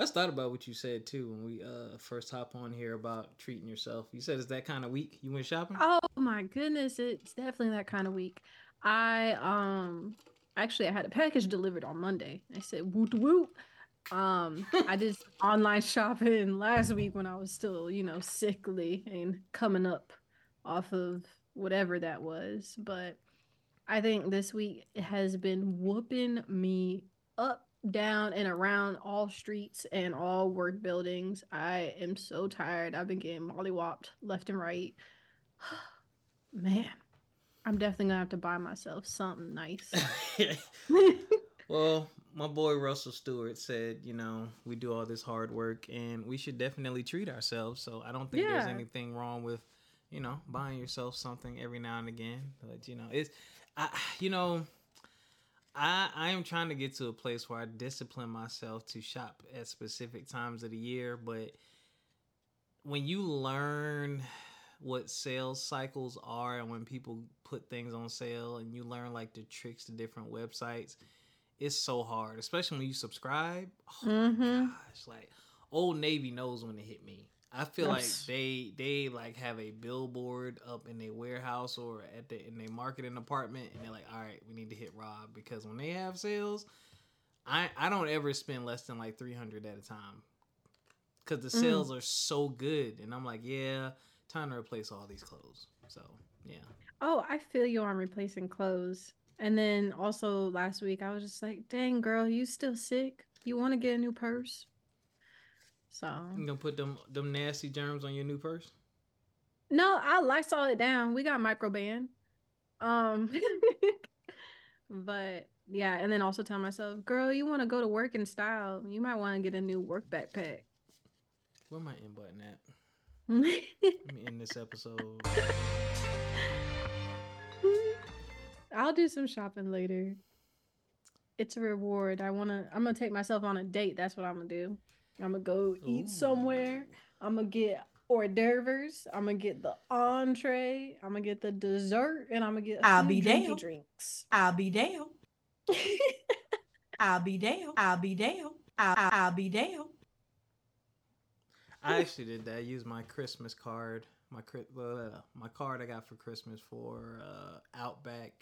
I just thought about what you said too when we uh first hop on here about treating yourself. You said it's that kind of week. You went shopping? Oh my goodness, it's definitely that kind of week. I um actually I had a package delivered on Monday. I said woot woot. Um I did online shopping last week when I was still, you know, sickly and coming up off of whatever that was. But I think this week has been whooping me up, down, and around all streets and all work buildings. I am so tired. I've been getting mollywopped left and right. Man, I'm definitely gonna have to buy myself something nice. well, my boy Russell Stewart said, you know, we do all this hard work and we should definitely treat ourselves. So I don't think yeah. there's anything wrong with, you know, buying yourself something every now and again. But you know, it's I you know, I I am trying to get to a place where I discipline myself to shop at specific times of the year, but when you learn what sales cycles are and when people put things on sale and you learn like the tricks to different websites it's so hard especially when you subscribe oh mm-hmm. gosh like old navy knows when to hit me i feel yes. like they they like have a billboard up in their warehouse or at the in their marketing department and they're like all right we need to hit rob because when they have sales i i don't ever spend less than like 300 at a time because the mm. sales mm. are so good and i'm like yeah time to replace all these clothes. So yeah. Oh, I feel you on replacing clothes. And then also last week I was just like, dang girl, you still sick? You want to get a new purse? So you gonna put them them nasty germs on your new purse? No, I Lysol it down. We got microban. Um but yeah, and then also tell myself, girl, you want to go to work in style. You might want to get a new work backpack. Where my in button at? Let me end this episode. I'll do some shopping later. It's a reward. I wanna. I'm gonna take myself on a date. That's what I'm gonna do. I'm gonna go eat Ooh. somewhere. I'm gonna get hors d'oeuvres. I'm gonna get the entree. I'm gonna get the dessert, and I'm gonna get. I'll be down. Drinks. I'll be down. I'll be down. I'll be down. I'll, I'll be down. I actually did that. I used my Christmas card, my uh, my card I got for Christmas for uh, Outback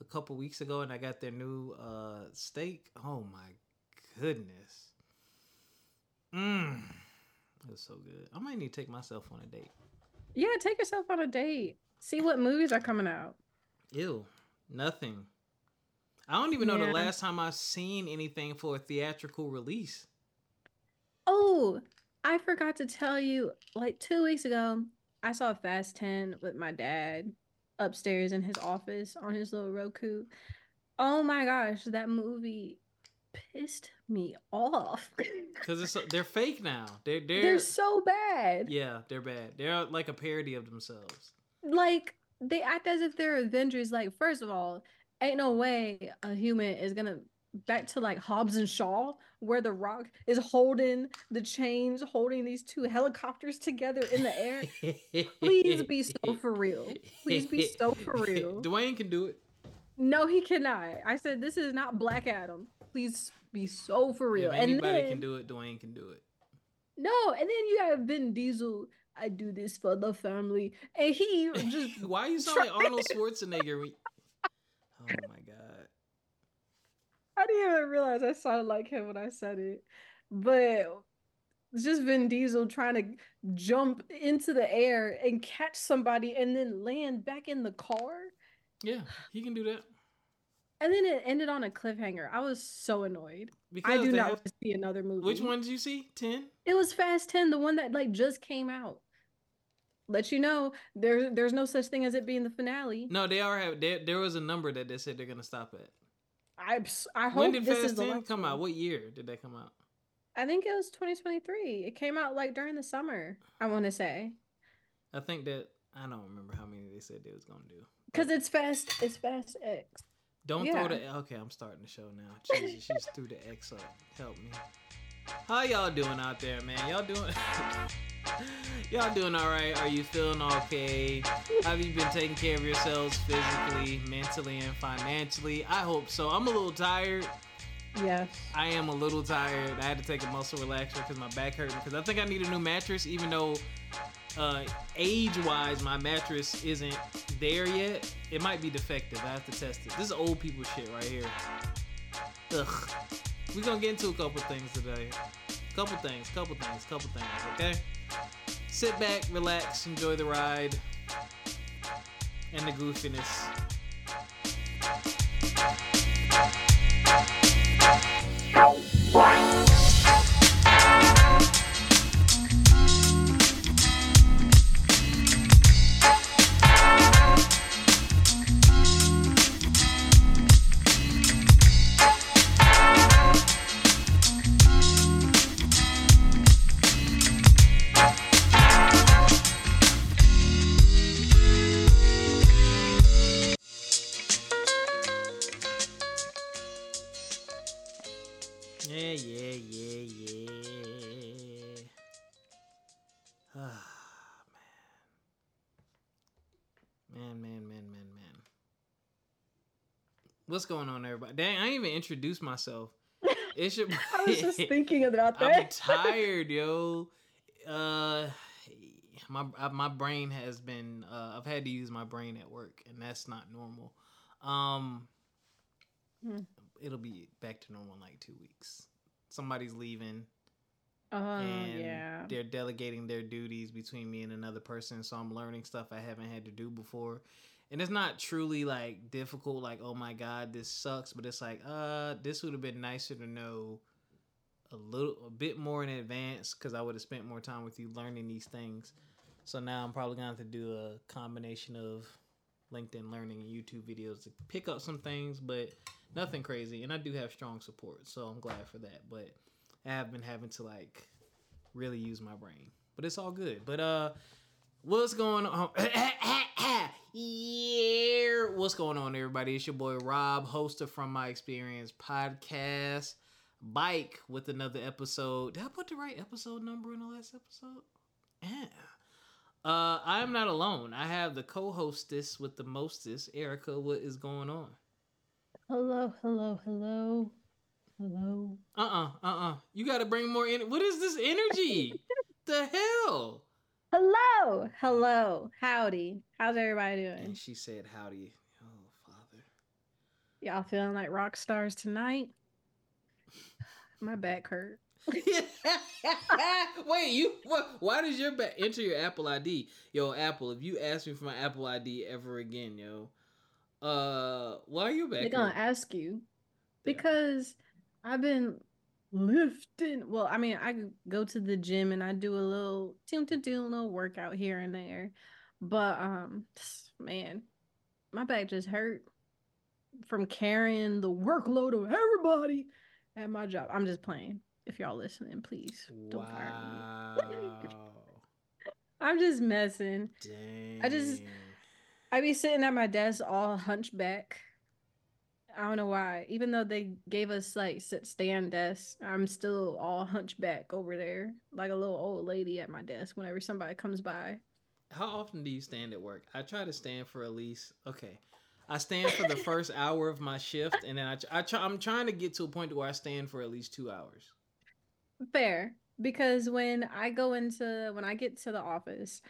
a couple weeks ago, and I got their new uh, steak. Oh my goodness, mmm, it was so good. I might need to take myself on a date. Yeah, take yourself on a date. See what movies are coming out. Ew, nothing. I don't even know yeah. the last time I've seen anything for a theatrical release. Oh, I forgot to tell you, like two weeks ago, I saw Fast 10 with my dad upstairs in his office on his little Roku. Oh my gosh, that movie pissed me off. Because it's they're fake now. They're, they're they're so bad. Yeah, they're bad. They're uh, like a parody of themselves. Like they act as if they're Avengers. Like first of all, ain't no way a human is gonna back to like Hobbs and Shaw, where the rock is holding the chains, holding these two helicopters together in the air. Please be so for real. Please be so for real. Dwayne can do it. No, he cannot. I said this is not Black Adam. Please be so for real. If anybody then, can do it. Dwayne can do it. No, and then you have Vin Diesel. I do this for the family, and he just. Why are you sound like Arnold Schwarzenegger? oh my god! I didn't even realize I sounded like him when I said it. But it's just Vin Diesel trying to jump into the air and catch somebody and then land back in the car. Yeah, he can do that. And then it ended on a cliffhanger. I was so annoyed. Because I do not have... want to see another movie. Which one did you see? Ten. It was Fast Ten, the one that like just came out. Let you know there there's no such thing as it being the finale. No, they are. There, there was a number that they said they're gonna stop at. I I hope when did this Fast is 10 come out? What year did that come out? I think it was 2023. It came out like during the summer. I want to say. I think that I don't remember how many they said they was gonna do. Cause it's fast. It's fast X. Don't yeah. throw the. Okay, I'm starting the show now. Jesus, she's threw the X up. Help me. How y'all doing out there, man? Y'all doing? Y'all doing all right? Are you feeling okay? Have you been taking care of yourselves physically, mentally, and financially? I hope so. I'm a little tired. Yes. I am a little tired. I had to take a muscle relaxer because my back hurt. Because I think I need a new mattress, even though uh, age-wise my mattress isn't there yet. It might be defective. I have to test it. This is old people shit right here. Ugh. We're gonna get into a couple things today. Couple things, couple things, couple things. Okay. Sit back, relax, enjoy the ride, and the goofiness. What's going on, everybody? Dang, I didn't even introduce myself. It's your I was just thinking about that. I'm tired, yo. Uh, my uh, my brain has been. Uh, I've had to use my brain at work, and that's not normal. Um, Hmm. it'll be back to normal in like two weeks. Somebody's leaving, Oh and yeah. they're delegating their duties between me and another person. So I'm learning stuff I haven't had to do before. And it's not truly like difficult, like, oh my god, this sucks, but it's like, uh, this would have been nicer to know a little a bit more in advance because I would have spent more time with you learning these things. So now I'm probably gonna have to do a combination of LinkedIn learning and YouTube videos to pick up some things, but nothing crazy. And I do have strong support, so I'm glad for that. But I have been having to like really use my brain. But it's all good. But uh what's going on? yeah. What's going on, everybody? It's your boy Rob, host of From My Experience podcast. Bike with another episode. Did I put the right episode number in the last episode? Yeah. Uh, I am not alone. I have the co-hostess with the mostest, Ericca. What is going on? Hello, hello, hello, hello. Uh uh-uh, uh uh You got to bring more in. What is this energy? the hell? Hello, hello, howdy. How's everybody doing? And she said, "Howdy, oh father." Y'all feeling like rock stars tonight? My back hurt. Wait, you what? Why does your back enter your Apple ID? Yo, Apple, if you ask me for my Apple ID ever again, yo, uh, why are you back? They're gonna ask you because I've been lifting. Well, I mean, I go to the gym and I do a little tune to do a little workout here and there, but um, man, my back just hurt from carrying the workload of everybody at my job. I'm just playing. If y'all listening, please don't fire me. I'm just messing. Dang. I just- I be sitting at my desk all hunchback. I don't know why. Even though they gave us like sit stand desks, I'm still all hunchback over there, like a little old lady at my desk whenever somebody comes by. How often do you stand at work? I try to stand for at least okay. I stand for the first hour of my shift, and then I, I try. I'm trying to get to a point where I stand for at least two hours. Fair, because when I go into when I get to the office,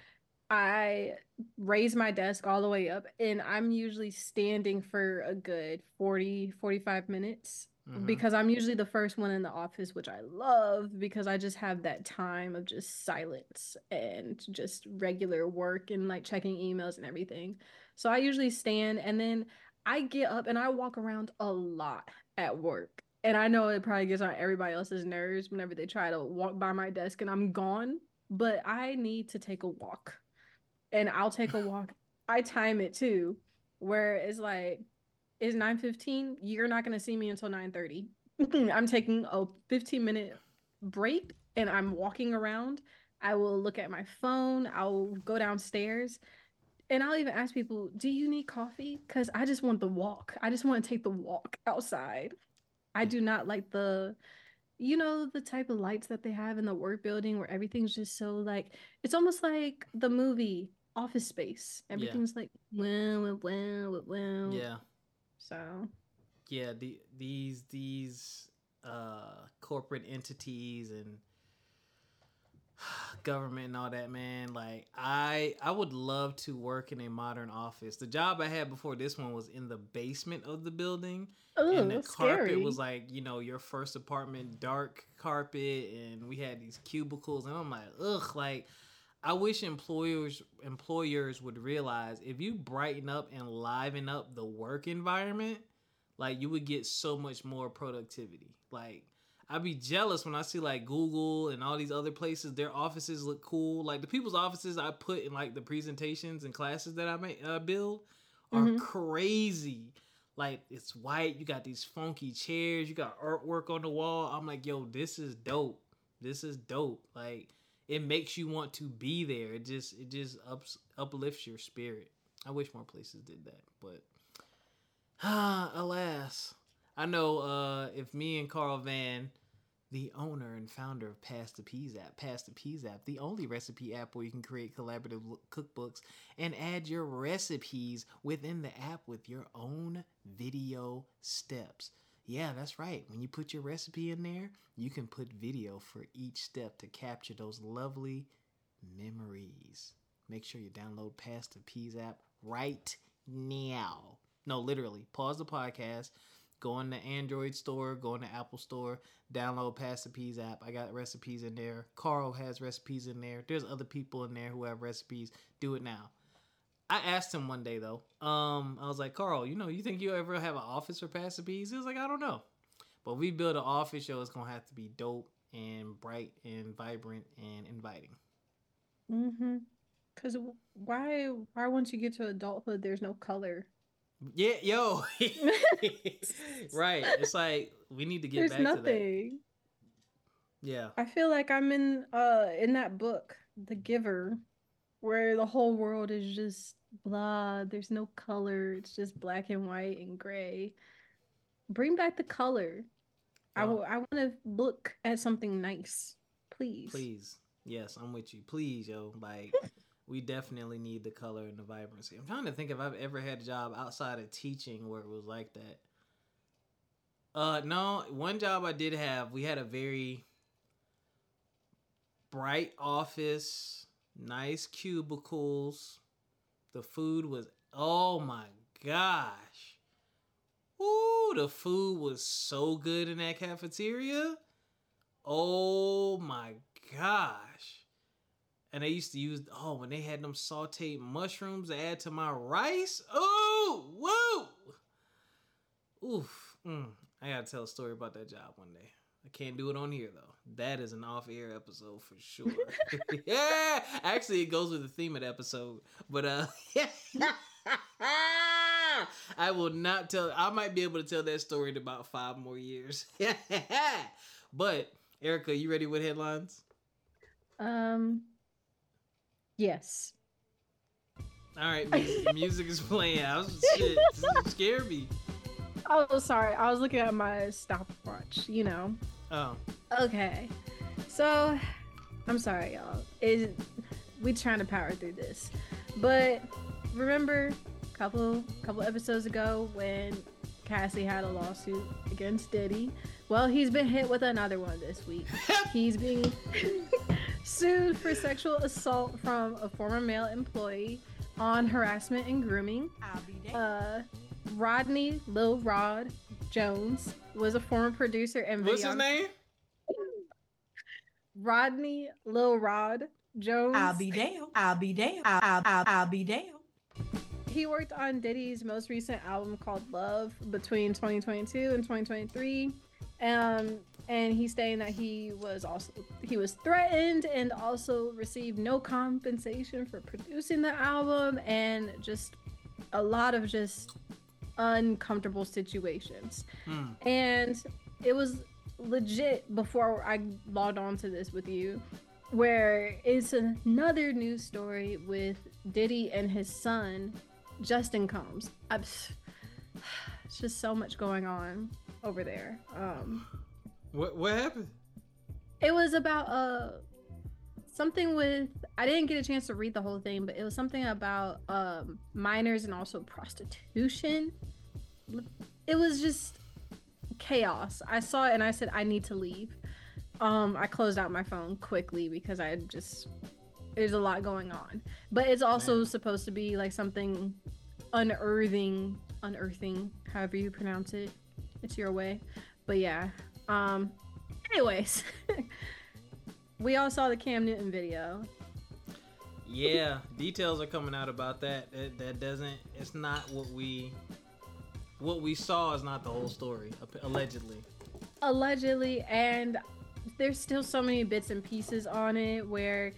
I raise my desk all the way up and I'm usually standing for a good 40 45 minutes Mhm. because I'm usually the first one in the office, which I love because I just have that time of just silence and just regular work and like checking emails and everything. So I usually stand and then I get up and I walk around a lot at work. And I know it probably gets on everybody else's nerves whenever they try to walk by my desk and I'm gone, but I need to take a walk. And I'll take a walk. I time it too, where it's like it's 9:15, you're not going to see me until 9:30. Mm-hmm. I'm taking a 15 minute break and I'm walking around. I will look at my phone, I'll go downstairs, and I'll even ask people, "Do you need coffee?" cuz I just want the walk. I just want to take the walk outside. I do not like the you know the type of lights that they have in the work building where everything's just so like it's almost like the movie Office Space. Yeah. Everything's like wow, wow, wow, wow. Yeah, So yeah. The these these uh, corporate entities and government and all that man like i i would love to work in a modern office the job i had before this one was in the basement of the building Ooh, and the scary. carpet was like you know your first apartment dark carpet and we had these cubicles and i'm like ugh like i wish employers employers would realize if you brighten up and liven up the work environment like you would get so much more productivity like I'd be jealous when I see like Google and all these other places. Their offices look cool. Like the people's offices I put in like the presentations and classes that I make uh, build are Mhm. crazy. Like it's white. You got these funky chairs. You got artwork on the wall. I'm like, yo, this is dope. This is dope. Like it makes you want to be there. It just it just ups uplifts your spirit. I wish more places did that, but ah, alas. I know uh, if me and Carl Van, the owner and founder of Pass the Peaz app, Pass the Peaz app, the only recipe app where you can create collaborative cookbooks and add your recipes within the app with your own video steps. Yeah, that's right. When you put your recipe in there, you can put video for each step to capture those lovely memories. Make sure you download Pass the Peaz app right now. No, literally, pause the podcast go in the Android store, go in the Apple store, download Pass the Peaz app. I got recipes in there. Carl has recipes in there. There's other people in there who have recipes. Do it now. I asked him one day though. Um, I was like, Carl, you know, you think you ever have an office for Pass the Peaz? He was like, I don't know. But we build an office show. It's gonna have to be dope and bright and vibrant and inviting. Mm-hmm. Cause why why once you get to adulthood there's no color? Yeah, yo. right. It's like we need to get There's back to that. Yeah. I feel like I'm in uh in that book, The Giver, where the whole world is just blah. There's no color. It's just black and white and gray. Bring back the color. I Yeah. will. I want to look at something nice, please. Please. Yes, I'm with you. Please, yo. Like, we definitely need the color and the vibrancy. I'm trying to think if I've ever had a job outside of teaching where it was like that. Uh, no. One job I did have, we had a very bright office, nice cubicles. The food was, oh my gosh. Ooh, the food was so good in that cafeteria. Oh my gosh. And they used to use oh when they had them sauteed mushrooms to add to my rice. Oh, whoa. Oof. Mm. I gotta tell a story about that job one day. I can't do it on here though. That is an off-air episode for sure. yeah, actually, it goes with the theme of the episode. But uh, I will not tell. I might be able to tell that story in about five more years. but Ericca, you ready with headlines? Um. Yes. All right, music, music is playing. I was shit. Scared me. Oh, sorry. I was looking at my stopwatch. You know. Oh, Okay. So, I'm sorry, y'all. Is we trying to power through this, but remember a couple couple episodes ago when Cassie had a lawsuit against Diddy? Well, he's been hit with another one this week. He's being sued for sexual assault from a former male employee on harassment and grooming. I'll be. Uh, Rodney Lil Rod Jones was a former producer and what's his name? Rodney Lil Rod Jones. I'll be down. I'll be down. I'll, I'll, I'll, I'll be down. He worked on Diddy's most recent album called Love between 2022 and 2023. Um, and he's saying that he was also he was threatened and also received no compensation for producing the album and just a lot of just uncomfortable situations. Hmm. and it was legit before I logged on to this with you, where it's another news story with Diddy and his son, Justin Combs. I'm, it's just so much going on over there. Um, What what happened? it was about uh something with I didn't get a chance to read the whole thing, but it was something about um minors and also prostitution. It was just chaos. I saw it and I said I need to leave. Um, I closed out my phone quickly because I just there's a lot going on. But it's also supposed to be like something unearthing, unearthing, however you pronounce it. It's your way. But yeah. Um. Anyways, we all saw the Cam Newton video. Yeah, details are coming out about that. That, that doesn't. It's not what we. What we saw is not the whole story. Allegedly. Allegedly, and there's still so many bits and pieces on it where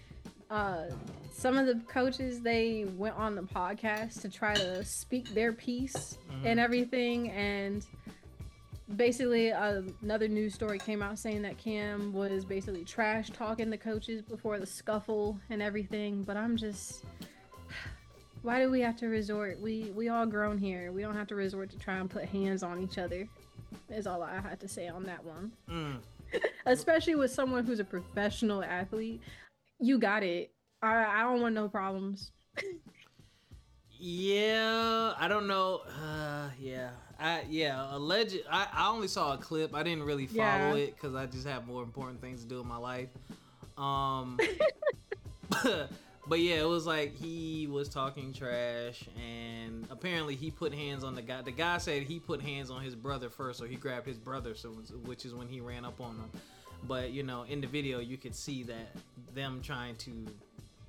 uh, some of the coaches they went on the podcast to try to speak their piece mm-hmm. and everything and basically uh, another news story came out saying that cam was basically trash talking the coaches before the scuffle and everything but i'm just why do we have to resort we we all grown here we don't have to resort to try and put hands on each other is all i had to say on that one mm. especially with someone who's a professional athlete you got it. I I don't want no problems. yeah, I don't know. Uh, yeah, I yeah, alleged. I I only saw a clip. I didn't really follow yeah. it because I just have more important things to do in my life. Um. but yeah, it was like he was talking trash, and apparently he put hands on the guy. The guy said he put hands on his brother first, so he grabbed his brother, so which is when he ran up on him. But you know, in the video, you could see that them trying to,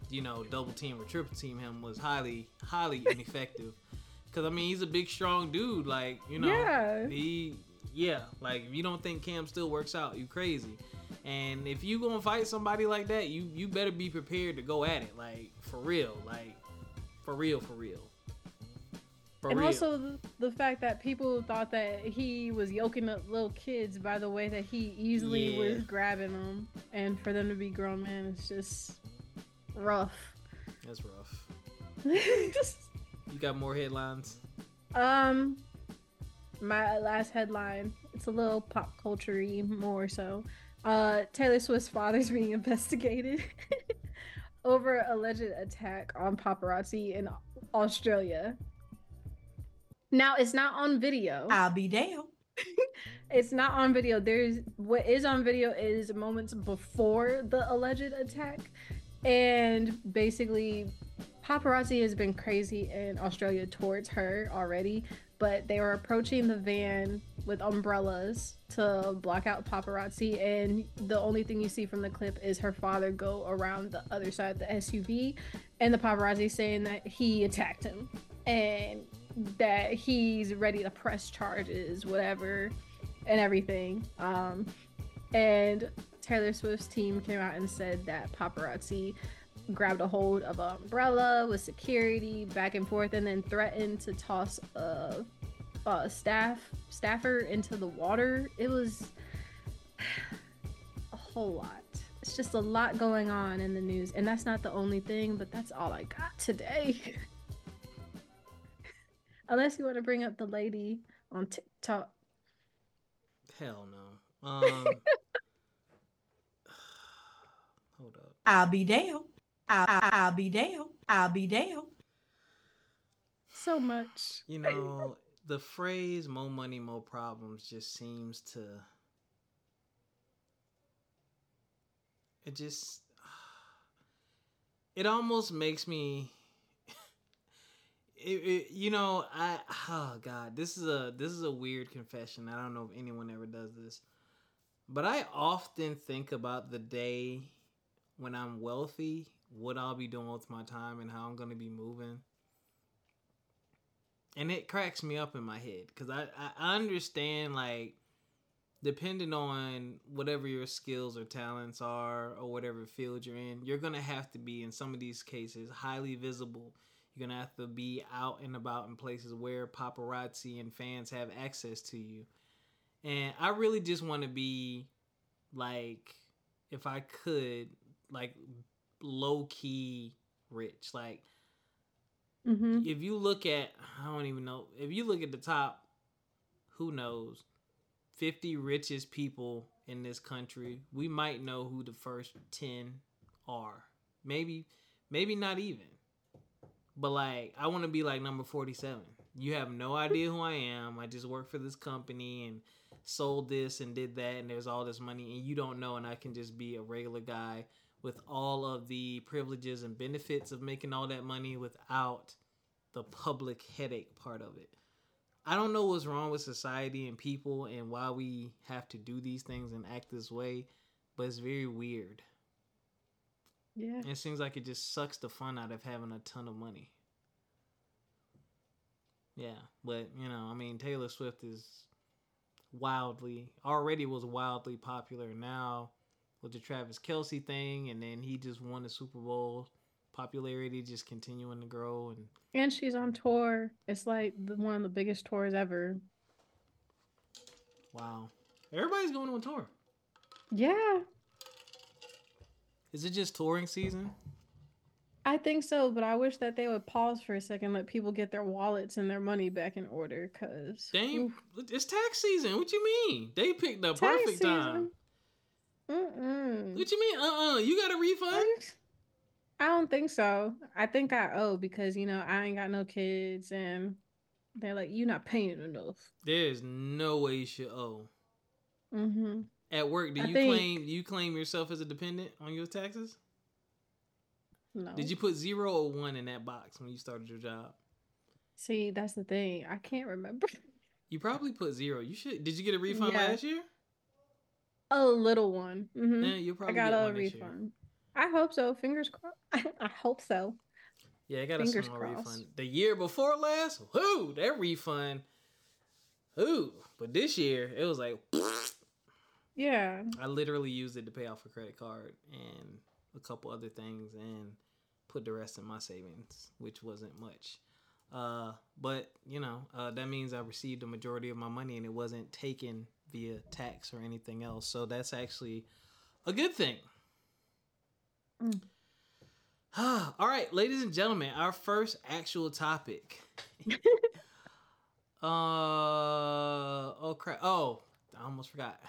you know, double team or triple team him was highly, highly ineffective. Cause I mean, he's a big, strong dude. Like you know, yeah. he, yeah. Like if you don't think Cam still works out, you crazy. And if you gonna fight somebody like that, you you better be prepared to go at it, like for real, like for real, for real. For and real. also the, the, fact that people thought that he was yoking up little kids by the way that he easily yeah. was grabbing them, and for them to be grown men, it's just rough. That's rough. just you got more headlines. Um, my last headline. It's a little pop culture more so. Uh, Taylor Swift's father's being investigated over alleged attack on paparazzi in Australia. Now it's not on video. I'll be damned. it's not on video. There's what is on video is moments before the alleged attack. And basically paparazzi has been crazy in Australia towards her already, but they were approaching the van with umbrellas to block out paparazzi and the only thing you see from the clip is her father go around the other side of the SUV and the paparazzi saying that he attacked him. And that he's ready to press charges, whatever, and everything. Um, and Taylor Swift's team came out and said that paparazzi grabbed a hold of an umbrella with security back and forth, and then threatened to toss a, a staff staffer into the water. It was a whole lot. It's just a lot going on in the news, and that's not the only thing, but that's all I got today. Unless you want to bring up the lady on TikTok. Hell no. Um, hold up. I'll be down. I'll, I'll be down. I'll be down. So much. You know, the phrase "more money, more problems" just seems to. It just. It almost makes me it, it, you know, I oh god, this is a this is a weird confession. I don't know if anyone ever does this, but I often think about the day when I'm wealthy, what I'll be doing with my time, and how I'm gonna be moving. And it cracks me up in my head because I, I understand like depending on whatever your skills or talents are or whatever field you're in, you're gonna have to be in some of these cases highly visible you're gonna have to be out and about in places where paparazzi and fans have access to you. And I really just want to be like, if I could, like low key rich. Like, mm-hmm. if you look at, I don't even know, if you look at the top, who knows, 50 richest people in this country, we might know who the first 10 are. Maybe, maybe not even. But like, I want to be like number 47. You have no idea who I am. I just work for this company and sold this and did that and there's all this money and you don't know and I can just be a regular guy with all of the privileges and benefits of making all that money without the public headache part of it. I don't know what's wrong with society and people and why we have to do these things and act this way, but it's very weird. Yeah. It seems like it just sucks the fun out of having a ton of money. Yeah, but you know, I mean, Taylor Swift is wildly already was wildly popular. Now with the Travis Kelce thing, and then he just won the Super Bowl. Popularity just continuing to grow, and and she's on tour. It's like the, one of the biggest tours ever. Wow, everybody's going on tour. Yeah. Is it just touring season? I think so, but I wish that they would pause for a second, let people get their wallets and their money back in order. Cause they it's tax season. What you mean? They picked the perfect season. time. Mm-mm. What you mean? Uh uh You got a refund? I don't think so. I think I owe because you know I ain't got no kids, and they're like, "You're not paying enough." There's no way you should owe. Mm-hmm. At work, do I you think... claim you claim yourself as a dependent on your taxes? No. Did you put zero or one in that box when you started your job? See, that's the thing. I can't remember. You probably put zero. You should. Did you get a refund yeah. last year? A little one. Mm-hmm. Yeah, you probably I got a refund. I hope so. Fingers crossed. I hope so. Yeah, I got Fingers a small crossed. refund. The year before last, whoo, that refund, whoo. But this year, it was like, yeah. I literally used it to pay off a credit card and a couple other things and put the rest in my savings, which wasn't much. Uh, but you know, uh, that means I received the majority of my money and it wasn't taken via tax or anything else. So that's actually a good thing. Mm. All right, ladies and gentlemen, our first actual topic. uh oh crap. Oh, I almost forgot.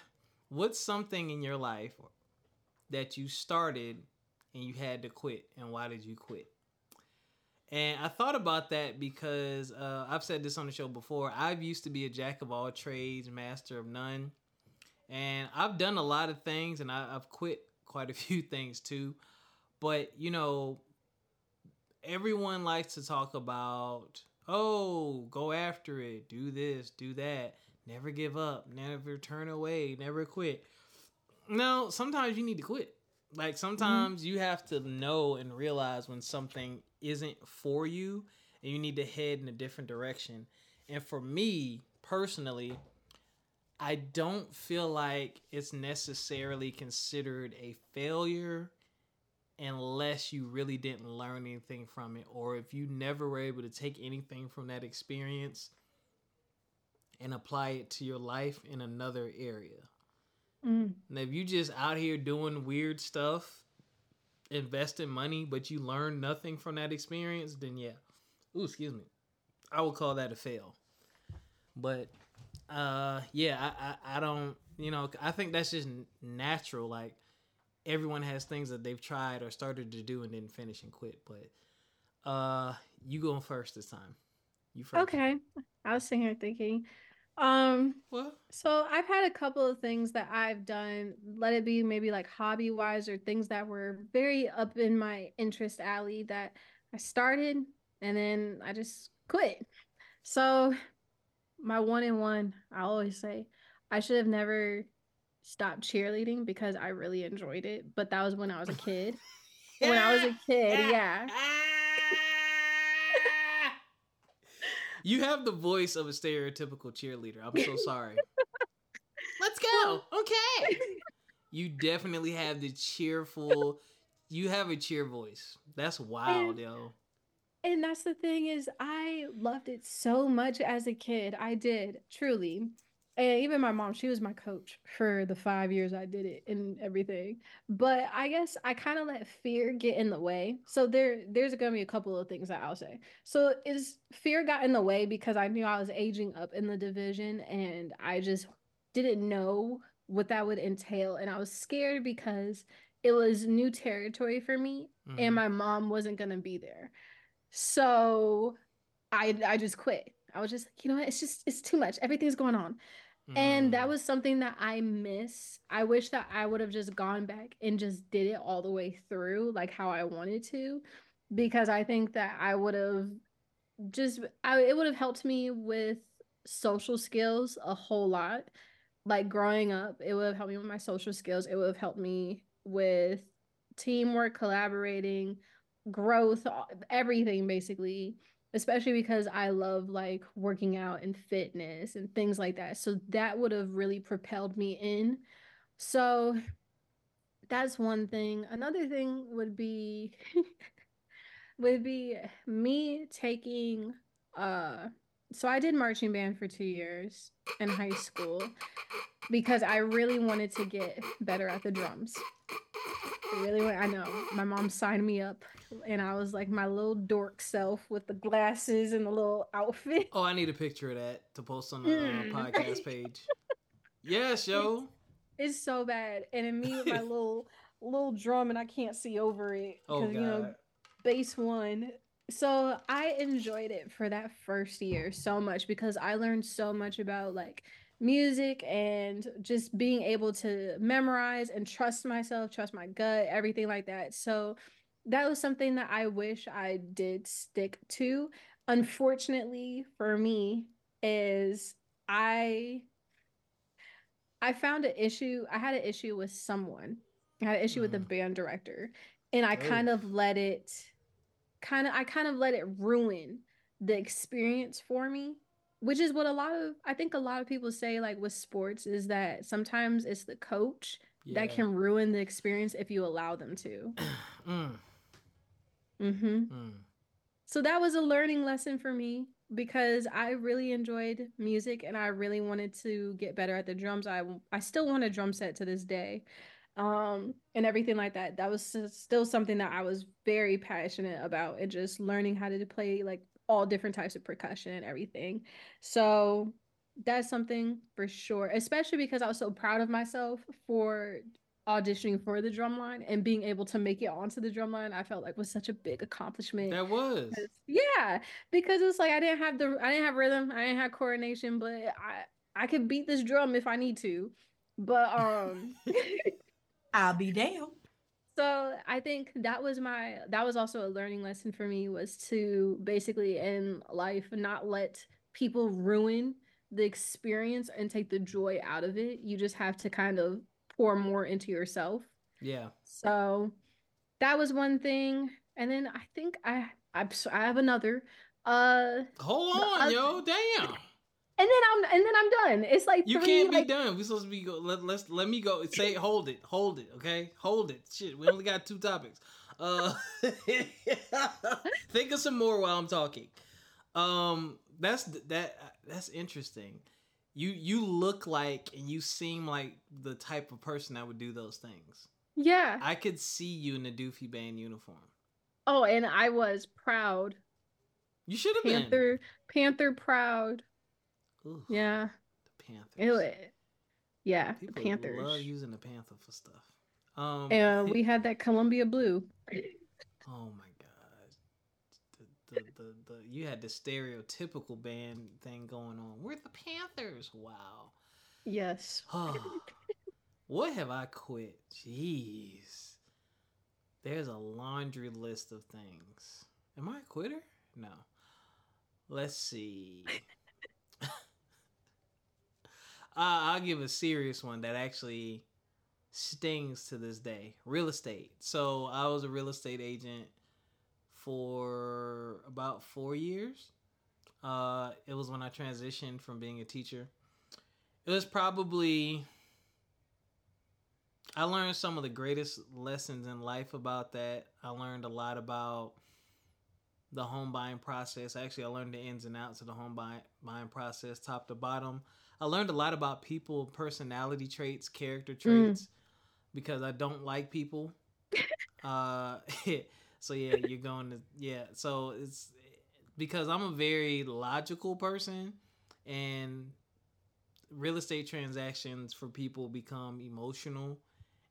What's something in your life that you started and you had to quit and why did you quit? And I thought about that because uh, I've said this on the show before. I've used to be a jack of all trades, master of none. And I've done a lot of things and I, I've quit quite a few things too. But, you know, everyone likes to talk about, oh, go after it, do this, do that, never give up, never turn away, never quit. No, sometimes you need to quit. Like sometimes mm-hmm. you have to know and realize when something isn't for you and you need to head in a different direction. And for me personally, I don't feel like it's necessarily considered a failure unless you really didn't learn anything from it or if you never were able to take anything from that experience and apply it to your life in another area. Mm. And if you just out here doing weird stuff, investing money, but you learn nothing from that experience, then yeah. Ooh, excuse me. I would call that a fail. But uh yeah, I, I, I don't you know, I think that's just natural. Like everyone has things that they've tried or started to do and didn't finish and quit. But uh you going first this time. You first. Okay. I was sitting here thinking, um, what? So I've had a couple of things that I've done, let it be maybe like hobby wise or things that were very up in my interest alley that I started and then I just quit. So my one in one, I always say, I should have never stopped cheerleading because I really enjoyed it. But that was when I was a kid. when I was a kid, yeah. You have the voice of a stereotypical cheerleader. I'm so sorry. Let's go. Okay. You definitely have the cheerful. You have a cheer voice. That's wild, and, yo. And that's the thing is, I loved it so much as a kid. I did truly and even my mom she was my coach for the five years i did it and everything. But i guess i kind of let fear get in the way. So there there's gonna be a couple of things that i'll say. So is fear got in the way because i knew i was aging up in the division and i just didn't know what that would entail. And i was scared because it was new territory for me mm-hmm. and my mom wasn't gonna be there. So i i just quit I was just like, you know what? It's just it's too much. Everything's going on. And that Mm. was something that I miss. I wish that I would have just gone back and just did it all the way through, like how I wanted to, because I think that I would have just, I, it would have helped me with social skills a whole lot. Like growing up, it would have helped me with my social skills. It would have helped me with teamwork, collaborating, growth, everything basically especially because I love like working out and fitness and things like that. So that would have really propelled me in. So that's one thing. Another thing would be would be me taking uh so I did marching band for 2 years in high school because I really wanted to get better at the drums. I really want I know. My mom signed me up and I was like my little dork self with the glasses and the little outfit. Oh, I need a picture of that to post on the uh, Mm. podcast page. Yes, yo. It's so bad. And in me with my little little drum and I can't see over it Oh because you know base one. So I enjoyed it for that first year so much because I learned so much about like music and just being able to memorize and trust myself, trust my gut, everything like that. So that was something that I wish I did stick to. Unfortunately for me is I I found an issue. I had an issue with someone. I had an issue with the Mm. band director and I kind Oh. of let it kind of I kind of let it ruin the experience for me, which is what a lot of I think a lot of people say like with sports is that sometimes it's the coach that can ruin the experience if you allow them to. mm, Mhm. mm. So that was a learning lesson for me because I really enjoyed music and I really wanted to get better at the drums. I I still want a drum set to this day. Um and everything like that. That was still something that I was very passionate about and just learning how to play like all different types of percussion and everything. So that's something for sure, especially because I was so proud of myself for auditioning for the drum line and being able to make it onto the drum line. I felt like was such a big accomplishment. That was. Because- Yeah, because it's like I didn't have the I didn't have rhythm, I didn't have coordination, but I I could beat this drum if I need to. But um I'll be damned. so I think that was my that was also a learning lesson for me was to basically in life not let people ruin the experience and take the joy out of it. You just have to kind of pour more into yourself. Yeah. So that was one thing. And then I think I I, I have another. Uh Hold on, other- yo. Damn. and then I'm and then I'm done. It's like You three, can't be like, done. We supposed to be go. Let, let's let me go. Say hold it, hold it. Okay, hold it. Shit, we only got two topics. Uh, think of some more while I'm talking. Um, that's that. That's interesting. You you look like and you seem like the type of person that would do those things. Yeah. I could see you in a doofy band uniform. Oh, and I was proud. You should have been. Panther Panther proud. Ooh, Yeah. the Panthers. It, yeah, the People Panthers. love using the Panther for stuff. Um, And we had that Columbia blue. Oh my god. The, the, the, you had the stereotypical band thing going on. We're the Panthers. Wow. Yes. what have I quit? Jeez. There's a laundry list of things. Am I a quitter? No. Let's see. uh, I'll give a serious one that actually stings to this day. Real estate. So I was a real estate agent for about four years. Uh, it was when I transitioned from being a teacher. It was probably I learned some of the greatest lessons in life about that. I learned a lot about the home buying process. Actually, I learned the ins and outs of the home buy- buying process, top to bottom. I learned a lot about people, personality traits, character traits, because I don't like people. uh, so yeah, you're going to yeah. So it's because I'm a very logical person, and real estate transactions for people become emotional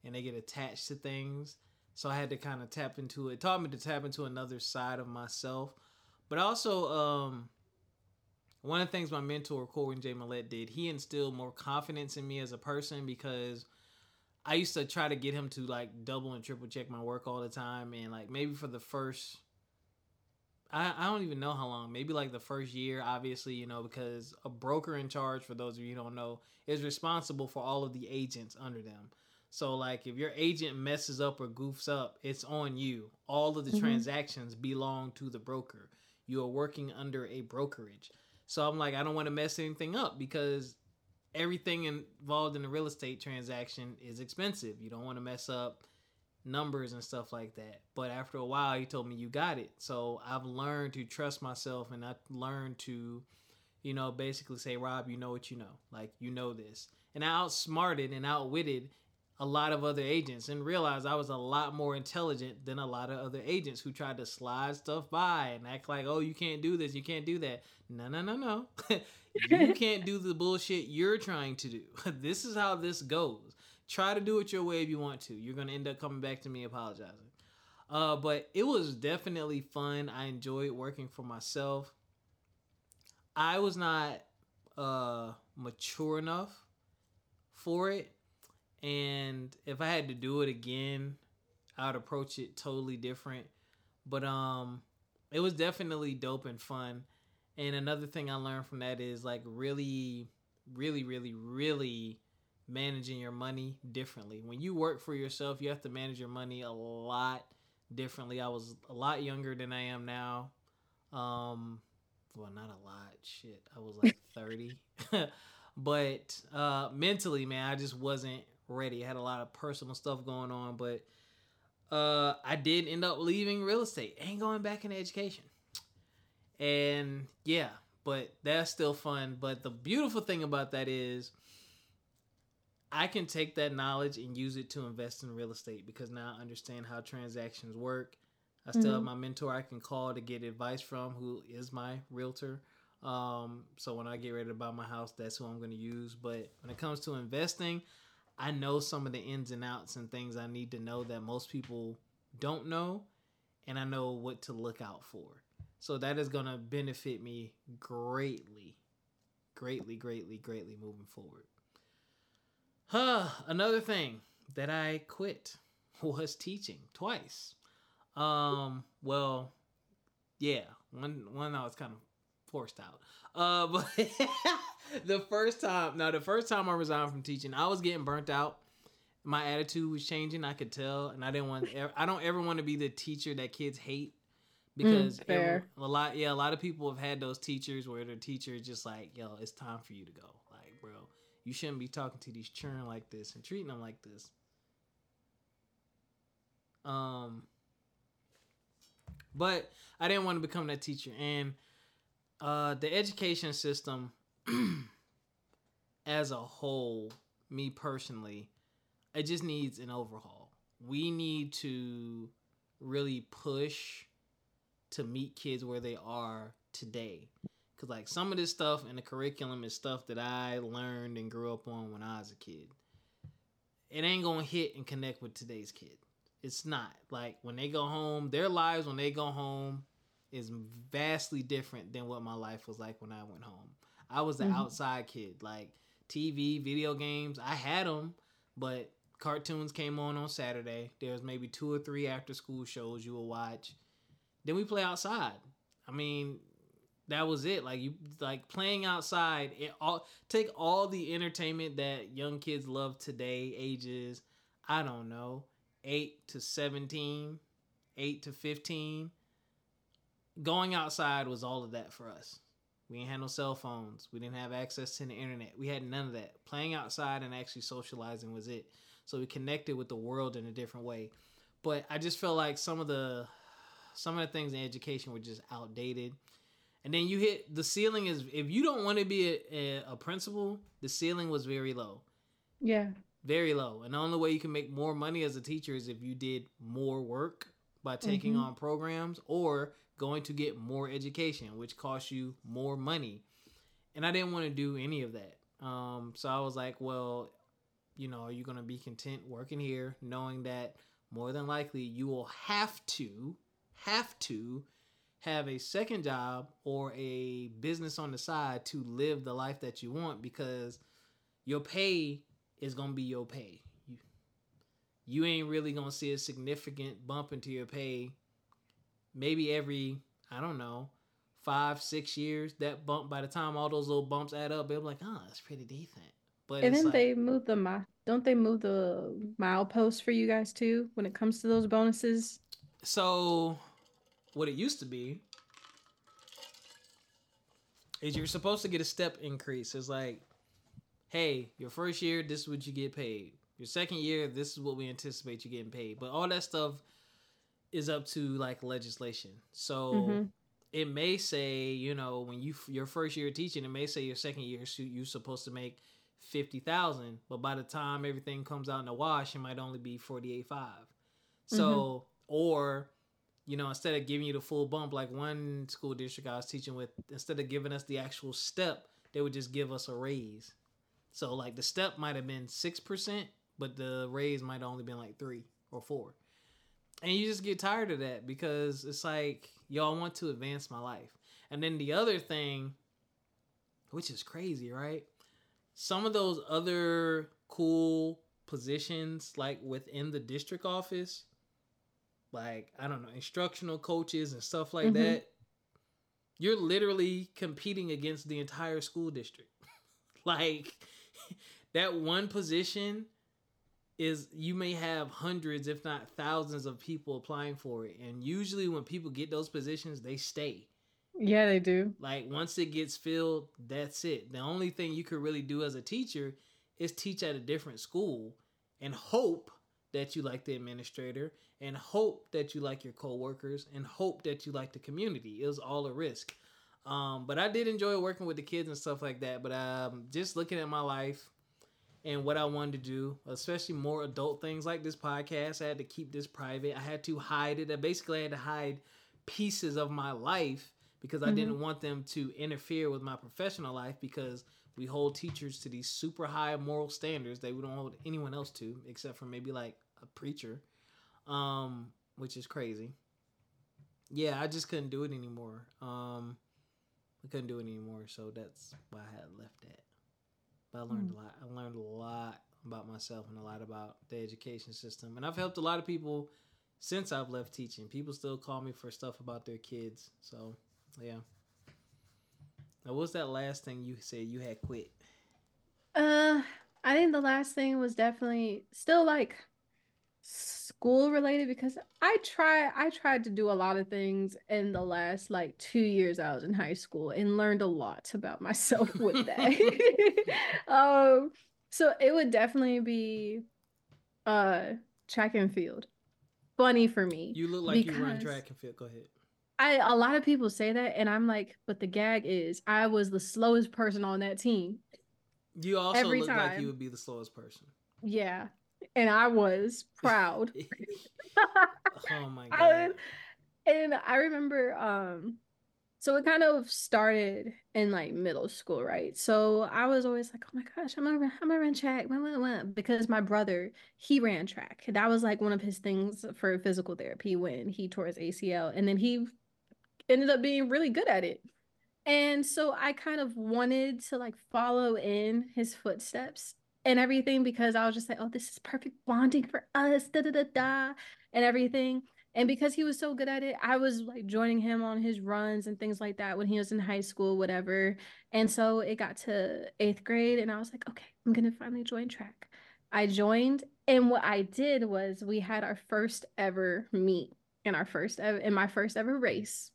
and they get attached to things. So I had to kind of tap into it. it. Taught me to tap into another side of myself, but also um, one of the things my mentor Corwin J. Millette did, he instilled more confidence in me as a person because I used to try to get him to like double and triple check my work all the time, and like maybe for the first, I I don't even know how long, maybe like the first year, obviously, you know, because a broker in charge, for those of you who don't know, is responsible for all of the agents under them. So like if your agent messes up or goofs up, it's on you. All of the mm-hmm. transactions belong to the broker. You are working under a brokerage. So I'm like, I don't want to mess anything up because everything involved in a real estate transaction is expensive. You don't want to mess up numbers and stuff like that. But after a while, he told me you got it. So I've learned to trust myself and I learned to, you know, basically say, Rob, you know what you know. Like, you know this. And I outsmarted and outwitted a lot of other agents and realized I was a lot more intelligent than a lot of other agents who tried to slide stuff by and act like, oh, you can't do this, you can't do that. No, no, no, no. you can't do the bullshit you're trying to do. this is how this goes. Try to do it your way if you want to. You're gonna end up coming back to me apologizing. Uh, but it was definitely fun. I enjoyed working for myself. I was not uh, mature enough for it and if I had to do it again, I'd approach it totally different. But um it was definitely dope and fun. And another thing I learned from that is like really really really really managing your money differently. When you work for yourself, you have to manage your money a lot differently. I was a lot younger than I am now. Um well, not a lot. Shit. I was like 30. but uh mentally, man, I just wasn't ready. I had a lot of personal stuff going on, but uh, I did end up leaving real estate and going back into education. And yeah, but that's still fun. But the beautiful thing about that is I can take that knowledge and use it to invest in real estate because now I understand how transactions work. I still mm-hmm. have my mentor I can call to get advice from, who is my realtor. Um, so when I get ready to buy my house, that's who I'm going to use. But when it comes to investing, I know some of the ins and outs and things I need to know that most people don't know, and I know what to look out for. So that is going to benefit me greatly, greatly, greatly, greatly moving forward. Huh, another thing that I quit was teaching twice. Um, well, yeah, one one I was kind of forced out. Uh, but the first time, now the first time I resigned from teaching, I was getting burnt out. My attitude was changing. I could tell, and I didn't want. I don't ever want to be the teacher that kids hate because mm, every, a lot. Yeah, a lot of people have had those teachers where their teacher is just like, "Yo, it's time for you to go." Like, bro, you shouldn't be talking to these children like this and treating them like this. Um, but I didn't want to become that teacher, and uh, the education system as a whole, me personally, it just needs an overhaul. We need to really push to meet kids where they are today. Cause like some of this stuff in the curriculum is stuff that I learned and grew up on when I was a kid. It ain't gonna hit and connect with today's kid. It's not. Like when they go home, their lives when they go home is vastly different than what my life was like when I went home. I was the mm-hmm. outside kid, like TV, video games. I had them, but cartoons came on on Saturday. There was maybe two or three after school shows you would watch. Then we play outside. I mean, that was it. Like you, like playing outside. It all take all the entertainment that young kids love today, ages I don't know, eight to seventeen, eight to fifteen going outside was all of that for us. We didn't have no cell phones. We didn't have access to the internet. We had none of that. Playing outside and actually socializing was it. So we connected with the world in a different way. But I just felt like some of the some of the things in education were just outdated. And then you hit the ceiling is if you don't want to be a, a, a principal, the ceiling was very low. Yeah. Very low. And the only way you can make more money as a teacher is if you did more work by taking mm-hmm. on programs or going to get more education, which costs you more money. And I didn't want to do any of that. Um, so I was like, well, you know, are you going to be content working here, knowing that more than likely you will have to, have to have a second job or a business on the side to live the life that you want because your pay is gonna be your pay. You, you ain't really gonna see a significant bump into your pay. Maybe every I don't know five six years. That bump by the time all those little bumps add up, they'll be like, oh, that's pretty decent. But and then like, they move the mile. Don't they move the milepost for you guys too when it comes to those bonuses? So, what it used to be is you're supposed to get a step increase. It's like, hey, your first year, this is what you get paid. Your second year, this is what we anticipate you getting paid. But all that stuff is up to like legislation. So mm-hmm. it may say, you know, when you your first year teaching, it may say your second year you're supposed to make fifty thousand, but by the time everything comes out in the wash, it might only be forty eight five. So mm-hmm. or you know, instead of giving you the full bump, like one school district I was teaching with, instead of giving us the actual step, they would just give us a raise. So like the step might have been six percent, but the raise might have only been like three or four. And you just get tired of that because it's like y'all want to advance my life. And then the other thing, which is crazy, right? some of those other cool positions like within the district office like i don't know instructional coaches and stuff like mm-hmm. that you're literally competing against the entire school district like that one position is you may have hundreds if not thousands of people applying for it and usually when people get those positions they stay yeah, they do. Like once it gets filled, that's it. The only thing you could really do as a teacher is teach at a different school and hope that you like the administrator and hope that you like your coworkers and hope that you like the community. It was all a risk. Um, but I did enjoy working with the kids and stuff like that. But um, just looking at my life and what I wanted to do, especially more adult things like this podcast, I had to keep this private. I had to hide it. I basically had to hide pieces of my life because I mm-hmm. didn't want them to interfere with my professional life because we hold teachers to these super high moral standards that we don't hold anyone else to except for maybe like a preacher um which is crazy yeah i just couldn't do it anymore um i couldn't do it anymore so that's why i had left that but i learned mm. a lot i learned a lot about myself and a lot about the education system and i've helped a lot of people since i've left teaching people still call me for stuff about their kids so yeah. Now, what's that last thing you said you had quit? Uh, I think the last thing was definitely still like school related because I try I tried to do a lot of things in the last like 2 years I was in high school and learned a lot about myself with that. um so it would definitely be uh track and field. Funny for me. You look like you run track and field. Go ahead. I a lot of people say that, and I'm like, but the gag is I was the slowest person on that team. You also Every look time. like you would be the slowest person. Yeah, and I was proud. oh my god! I, and I remember, um, so it kind of started in like middle school, right? So I was always like, oh my gosh, I'm gonna, I'm gonna run track, because my brother he ran track. That was like one of his things for physical therapy when he tore his ACL, and then he ended up being really good at it. And so I kind of wanted to like follow in his footsteps and everything because I was just like, oh, this is perfect bonding for us, da da da da, and everything. And because he was so good at it, I was like joining him on his runs and things like that when he was in high school, whatever. And so it got to eighth grade, and I was like, okay, I'm gonna finally join track. I joined, and what I did was we had our first ever meet in our first ever in my first ever race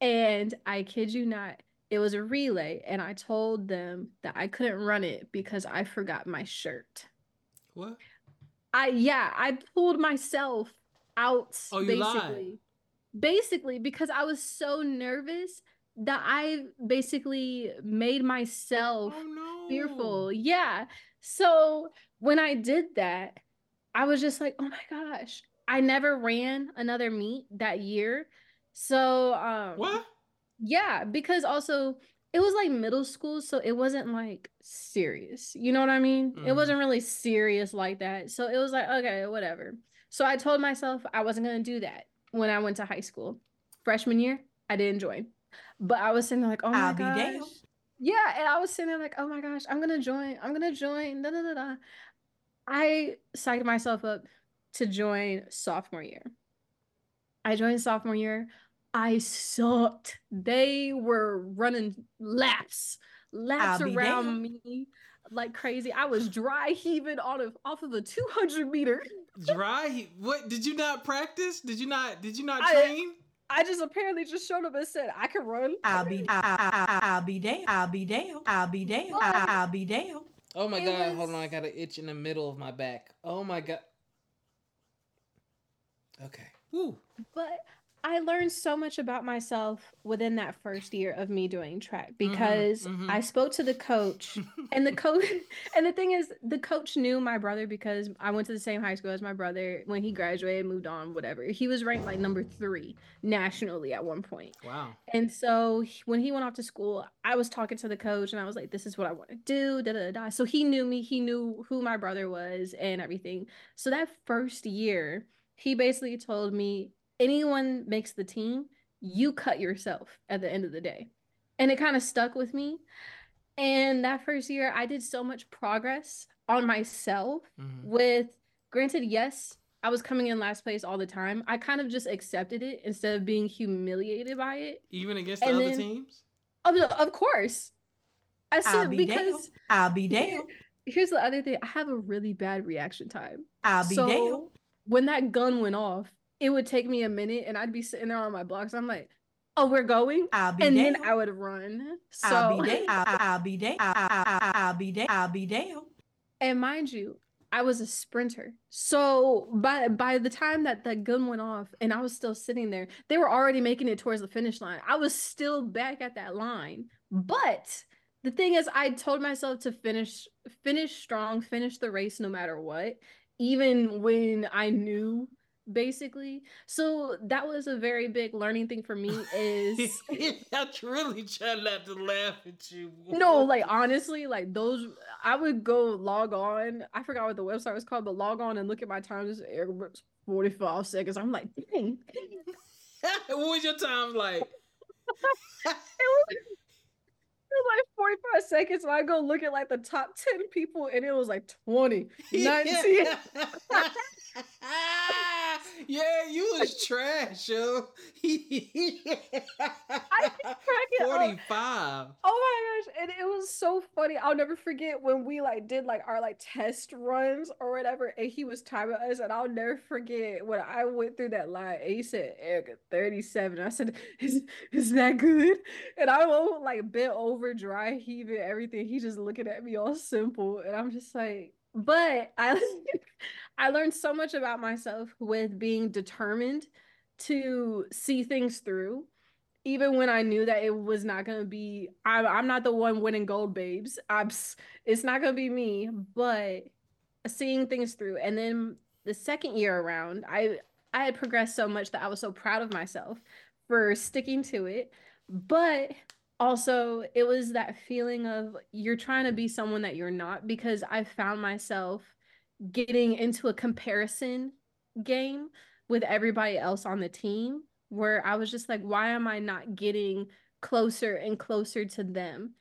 and I kid you not, it was a relay, and I told them that I couldn't run it because I forgot my shirt. What? I yeah, I pulled myself out oh, you basically. Lied. Basically, because I was so nervous that I basically made myself oh, no. fearful. Yeah. So when I did that, I was just like, oh my gosh. I never ran another meet that year so um What? Yeah, because also it was like middle school, so it wasn't like serious. You know what I mean? Mm. It mm-hmm. wasn't really serious like that. So it was like, okay, whatever. So I told myself I wasn't gonna do that when I went to high school. Freshman year, I didn't join. But I was sitting there like, oh my I'll gosh. Yeah, and I was sitting there like, oh my gosh, I'm gonna join. I'm gonna join. Da, da, da, da. I psyched myself up to join sophomore year. I joined sophomore year. I sucked. They were running laps, laps around me like crazy. I was dry heaving off of off of a 200 meter. dry? What? Did you not practice? Did you not? Did you not train? I, I just apparently just showed up and said I can run. I'll be I, I, I, will be there. I'll be there. I'll be there. I'll be there. Oh my it god! Was... Hold on, I got an itch in the middle of my back. Oh my god. Okay. Woo. But I learned so much about myself within that first year of me doing track mm-hmm, because mm-hmm, mm-hmm. I spoke to the coach and the coach and the thing is the coach knew my brother because I went to the same high school as my brother when he graduated moved on whatever. He was ranked like number 3 nationally at one point. Wow. And so when he went off to school I was talking to the coach and I was like this is what I want to do da da da. So he knew me he knew who my brother was and everything. So that first year he basically told me anyone makes the team, you cut yourself at the end of the day. And it kind of stuck with me. And that first year, I did so much progress on myself mm-hmm. with, granted, yes, I was coming in last place all the time. I kind of just accepted it instead of being humiliated by it. Even against the and other then, teams? Of, of course. I said be because down. I'll be there. Here's the other thing. I have a really bad reaction time. I'll be so, there. When that gun went off, it would take me a minute and I'd be sitting there on my blocks. I'm like, oh, we're going. I'll be and there. then I would run. So I'll be there. I'll, be there. I'll, be there. I'll be there. And mind you, I was a sprinter. So by by the time that the gun went off and I was still sitting there, they were already making it towards the finish line. I was still back at that line. But the thing is I told myself to finish finish strong, finish the race no matter what. Even when I knew basically. So that was a very big learning thing for me is I'm really trying not to laugh at you. No, like honestly, like those I would go log on. I forgot what the website was called, but log on and look at my times. 45 seconds. I'm like, dang. what was your time like? it was like 45 seconds and I go look at like the top 10 people and it was like 20, 19. yeah, you was trash, yo. I Forty five. Oh my gosh, and it was so funny. I'll never forget when we like did like our like test runs or whatever, and he was timing us, and I'll never forget when I went through that line. And he said, "Ericca, thirty seven. I said, "Is is that good?" And I was like bent over, dry heaving everything. He just looking at me all simple, and I'm just like, but I I learned so much about myself with being determined to see things through even when I knew that it was not gonna be, I'm, I'm not the one winning gold, babes. I'm, it's not gonna be me. But seeing things through, and then the second year around, I I had progressed so much that I was so proud of myself for sticking to it. But also, it was that feeling of you're trying to be someone that you're not because I found myself getting into a comparison game with everybody else on the team where I was just like, why am I not getting closer and closer to them?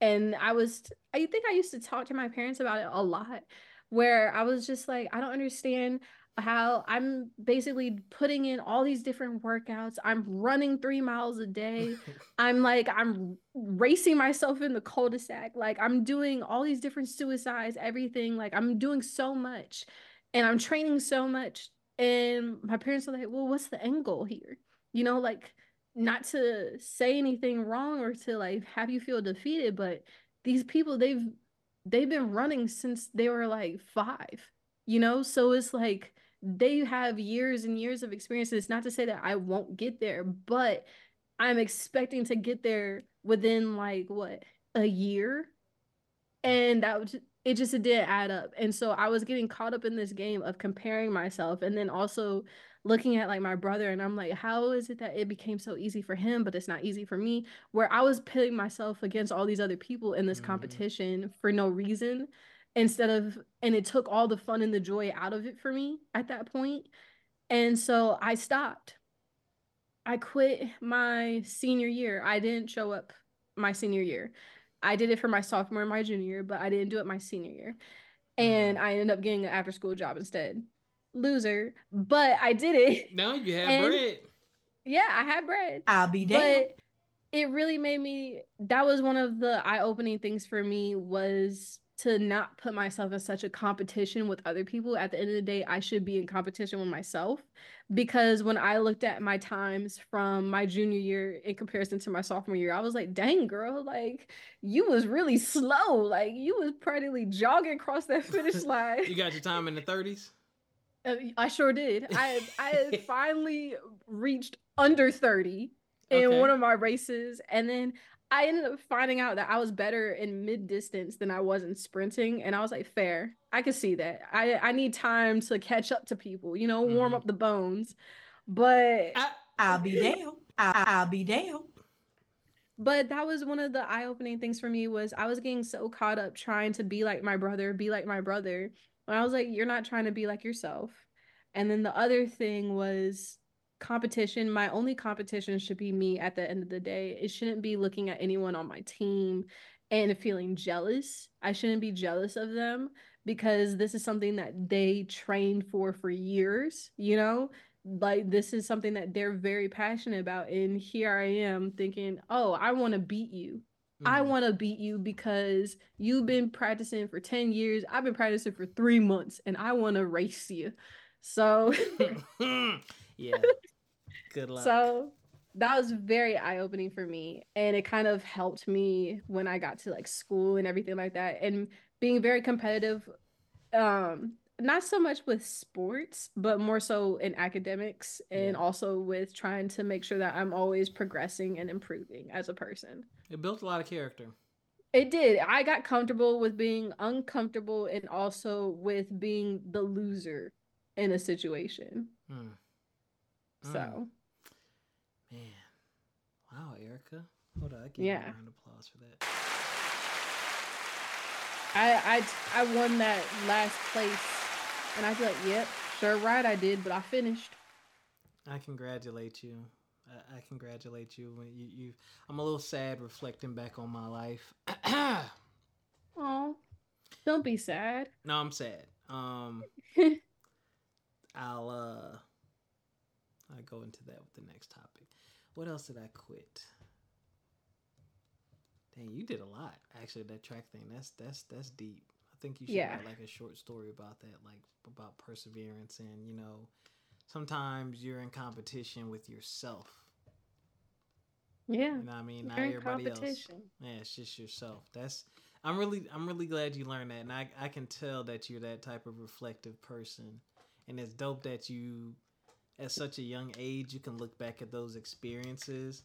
And I was, I think I used to talk to my parents about it a lot, where I was just like, I don't understand how I'm basically putting in all these different workouts. I'm running three miles a day. I'm like, I'm racing myself in the cul de sac. Like, I'm doing all these different suicides, everything. Like, I'm doing so much and I'm training so much. And my parents are like, well, what's the end goal here? You know, like, not to say anything wrong or to like have you feel defeated, but these people, they've, they've been running since they were like five, you know? So it's like, they have years and years of experience. It's not to say that I won't get there, but I'm expecting to get there within like what a year, and that was it. Just it didn't add up, and so I was getting caught up in this game of comparing myself, and then also looking at like my brother, and I'm like, how is it that it became so easy for him, but it's not easy for me? Where I was pitting myself against all these other people in this mm-hmm. competition for no reason instead of and it took all the fun and the joy out of it for me at that point and so i stopped I quit my senior year. I didn't show up my senior year. I did it for my sophomore and my junior year, but I didn't do it my senior year. And mm. I ended up getting an after school job instead. Loser, but I did it. No, you had and bread. Yeah, I had bread. I'll be there. But it really made me that was one of the eye-opening things for me was to not put myself in such a competition with other people. At the end of the day, I should be in competition with myself because when I looked at my times from my junior year in comparison to my sophomore year, I was like, dang, girl, like you was really slow. Like you was practically jogging across that finish line. you got your time in the 30s? Uh, I sure did. I I had finally reached under 30 in okay. one of my races. And then I ended up finding out that I was better in mid distance than I was in sprinting. And I was like, fair. I can see that. I, I need time to catch up to people, you know, warm mm-hmm. up the bones. But I, will be down. I, I'll be down. But that was one of the eye opening things for me was I was getting so caught up trying to be like my brother, be like my brother. And I was like, you're not trying to be like yourself. And then the other thing was competition, my only competition should be me at the end of the day. It shouldn't be looking at anyone on my team and feeling jealous. I shouldn't be jealous of them because this is something that they trained for for years, you know? Like this is something that they're very passionate about and here I am thinking, "Oh, I want to beat you." Mm. I want to beat you because you've been practicing for 10 years. I've been practicing for 3 months and I want to race you. So yeah. Good luck. So that was very eye opening for me. And it kind of helped me when I got to like school and everything like that. And being very competitive, um, not so much with sports, but more so in academics and yeah. also with trying to make sure that I'm always progressing and improving as a person. It built a lot of character. It did. I got comfortable with being uncomfortable and also with being the loser in a situation. Mm. So mm. Wow, Ericca. Hold on, I give yeah. you a round of applause for that. I I I won that last place, and I feel like, yep, sure right, I did, but I finished. I congratulate you. I, I congratulate you. You you. I'm a little sad reflecting back on my life. oh, don't be sad. No, I'm sad. Um, I'll uh, I go into that with the next topic. What else did I quit? Dang, you did a lot. Actually, that track thing. That's that's that's deep. I think you should yeah. write like a short story about that, like about perseverance and you know, sometimes you're in competition with yourself. Yeah. You know I mean? Not everybody else. Yeah, it's just yourself. That's I'm really I'm really glad you learned that. And I, I can tell that you're that type of reflective person. And it's dope that you at such a young age, you can look back at those experiences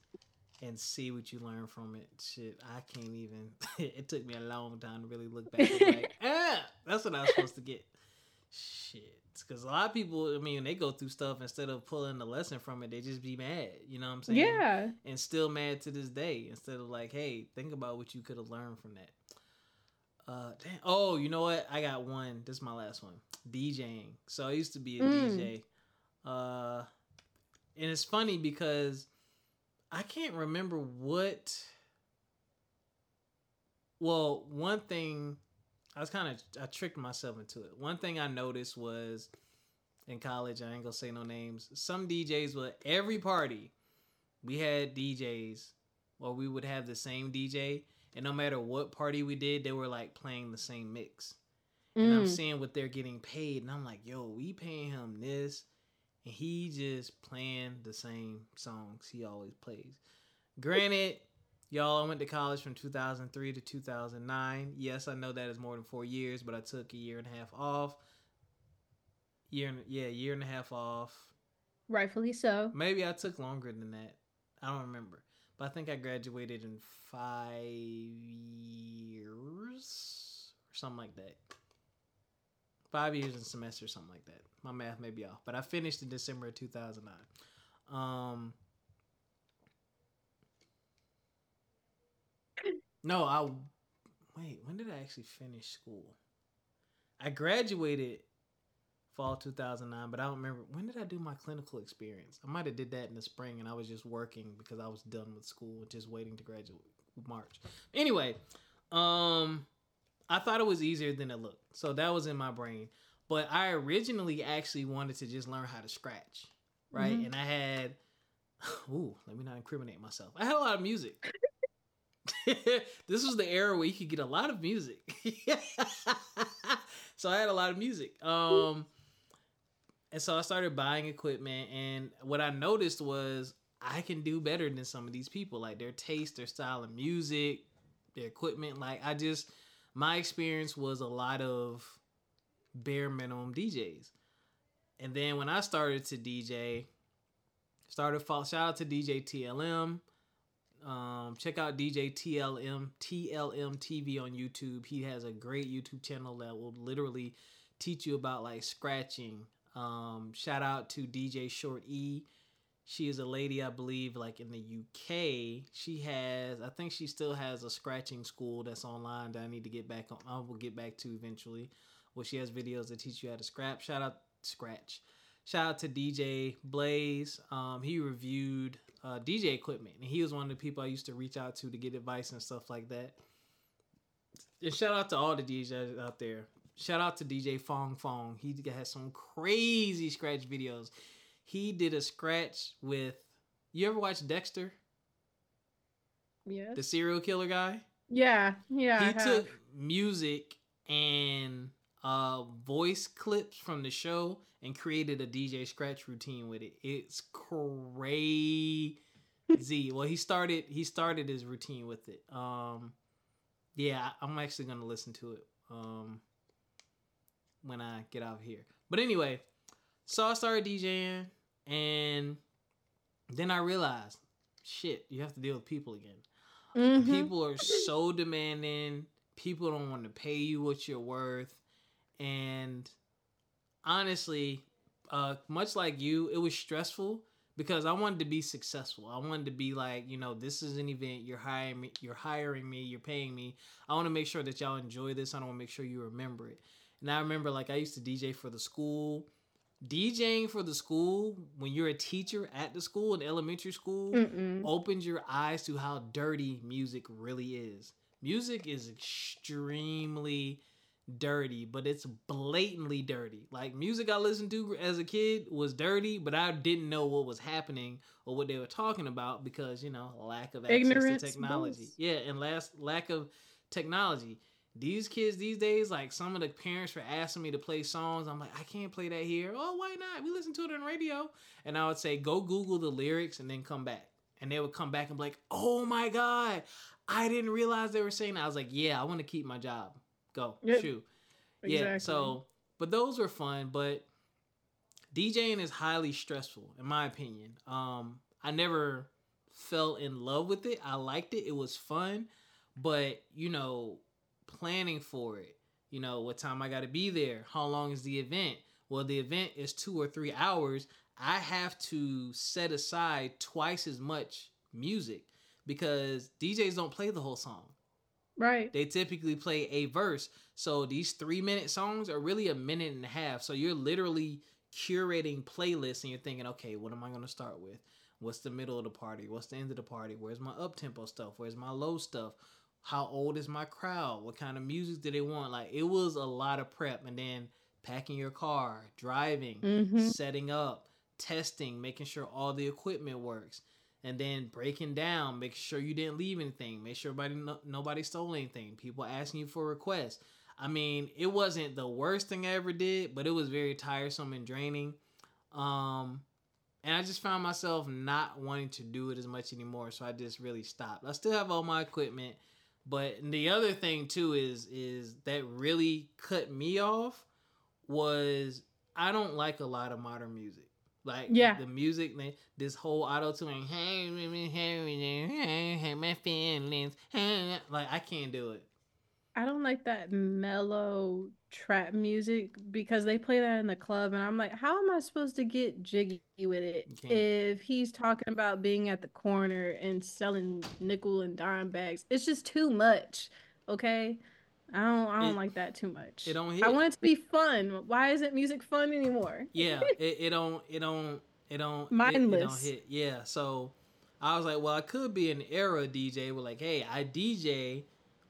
and see what you learn from it. Shit, I can't even. it took me a long time to really look back. And like, ah, that's what I was supposed to get. Shit, because a lot of people, I mean, they go through stuff instead of pulling the lesson from it, they just be mad. You know what I'm saying? Yeah. And still mad to this day. Instead of like, hey, think about what you could have learned from that. Uh, damn. Oh, you know what? I got one. This is my last one. DJing. So I used to be a mm. DJ. Uh, and it's funny because I can't remember what. Well, one thing I was kind of I tricked myself into it. One thing I noticed was in college. I ain't gonna say no names. Some DJs would every party we had DJs, or we would have the same DJ, and no matter what party we did, they were like playing the same mix. Mm. And I'm mm. seeing what they're getting paid, and I'm like, yo, we paying him this and he just playing the same songs he always plays. Granted, y'all, I went to college from 2003 to 2009. Yes, I know that is more than four years, but I took a year and a half off. Year, and, yeah, year and a half off. Rightfully so. Maybe I took longer than that. I don't remember, but I think I graduated in five years or something like that five years in semester, or something like that. My math may be off, but I finished in December of 2009. Um, no, I wait. When did I actually finish school? I graduated fall 2009. But I don't remember when did I do my clinical experience. I might have did that in the spring, and I was just working because I was done with school, just waiting to graduate March. Anyway, um, I thought it was easier than it looked, so that was in my brain. But I originally actually wanted to just learn how to scratch, right? Mm-hmm. And I had, ooh, let me not incriminate myself. I had a lot of music. this was the era where you could get a lot of music. so I had a lot of music. Um, and so I started buying equipment, and what I noticed was I can do better than some of these people. Like their taste, their style of music, their equipment. Like I just, my experience was a lot of bare minimum DJs. And then when I started to DJ, started fall shout out to DJ TLM. Um, check out DJ TLM TLM TV on YouTube. He has a great YouTube channel that will literally teach you about like scratching. Um, shout out to DJ Short E. She is a lady, I believe, like in the UK. She has, I think she still has a scratching school that's online that I need to get back on. I will get back to eventually where she has videos that teach you how to scrap. Shout out Scratch. Shout out to DJ Blaze. Um, he reviewed uh, DJ equipment, and he was one of the people I used to reach out to to get advice and stuff like that. And shout out to all the DJs out there. Shout out to DJ Fong Fong. He has some crazy scratch videos. He did a scratch with. You ever watch Dexter? Yeah. The serial killer guy. Yeah, yeah. He took music and uh, voice clips from the show and created a DJ scratch routine with it. It's crazy. well, he started he started his routine with it. Um, yeah, I'm actually gonna listen to it um, when I get out of here. But anyway, so I started DJing, and then I realized, shit, you have to deal with people again. Mm-hmm. People are so demanding. People don't want to pay you what you're worth and honestly, uh, much like you, it was stressful because I wanted to be successful. I wanted to be like, you know, this is an event. You're hiring me. You're hiring me. You're paying me. I want to make sure that y'all enjoy this. I want to make sure you remember it. And I remember, like, I used to DJ for the school. DJing for the school when you're a teacher at the school in elementary school Mm-mm. opens your eyes to how dirty music really is. Music is extremely dirty, but it's blatantly dirty. Like music I listened to as a kid was dirty, but I didn't know what was happening or what they were talking about because you know lack of access Ignorance to technology. Boost. Yeah, and last lack of technology. These kids these days, like some of the parents were asking me to play songs. I'm like, I can't play that here. Oh, why not? We listen to it on radio. And I would say, go Google the lyrics and then come back. And they would come back and be like, oh my God, I didn't realize they were saying that. I was like, yeah, I want to keep my job. Go yep. shoot. Exactly. Yeah. So, but those were fun. But DJing is highly stressful, in my opinion. Um, I never fell in love with it. I liked it. It was fun, but you know, planning for it. You know, what time I got to be there. How long is the event? Well, the event is two or three hours. I have to set aside twice as much music because DJs don't play the whole song. Right. They typically play a verse. So these three minute songs are really a minute and a half. So you're literally curating playlists and you're thinking, okay, what am I going to start with? What's the middle of the party? What's the end of the party? Where's my up tempo stuff? Where's my low stuff? How old is my crowd? What kind of music do they want? Like it was a lot of prep and then packing your car, driving, mm-hmm. setting up, testing, making sure all the equipment works and then breaking down, make sure you didn't leave anything, make sure nobody no, nobody stole anything. People asking you for requests. I mean, it wasn't the worst thing I ever did, but it was very tiresome and draining. Um, and I just found myself not wanting to do it as much anymore, so I just really stopped. I still have all my equipment, but the other thing too is is that really cut me off was I don't like a lot of modern music. Like yeah. the music, this whole auto tune, hey, my feelings, like I can't do it. I don't like that mellow trap music because they play that in the club, and I'm like, how am I supposed to get jiggy with it if he's talking about being at the corner and selling nickel and dime bags? It's just too much. Okay, I don't. I don't it, like that too much. It don't hit. I want it to be fun. Why isn't music fun anymore? yeah, it, it don't. It don't. It don't. Mindless. It, it don't hit. Yeah. So I was like, well, I could be an era DJ. With like, hey, I DJ,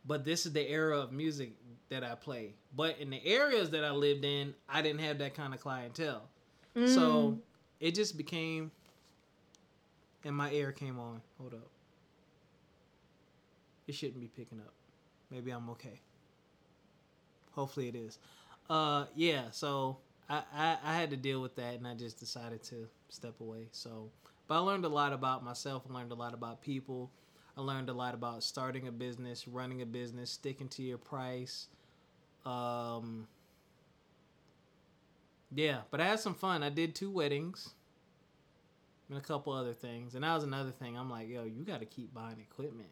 but this is the era of music that I play. But in the areas that I lived in, I didn't have that kind of clientele. Mm. So it just became. And my air came on. Hold up. It shouldn't be picking up. Maybe I'm okay. Hopefully it is. Uh, yeah. So I, I, I had to deal with that, and I just decided to step away. So, but I learned a lot about myself. I learned a lot about people. I learned a lot about starting a business, running a business, sticking to your price. Um, yeah, but I had some fun. I did two weddings and a couple other things. And that was another thing. I'm like, yo, you got to keep buying equipment.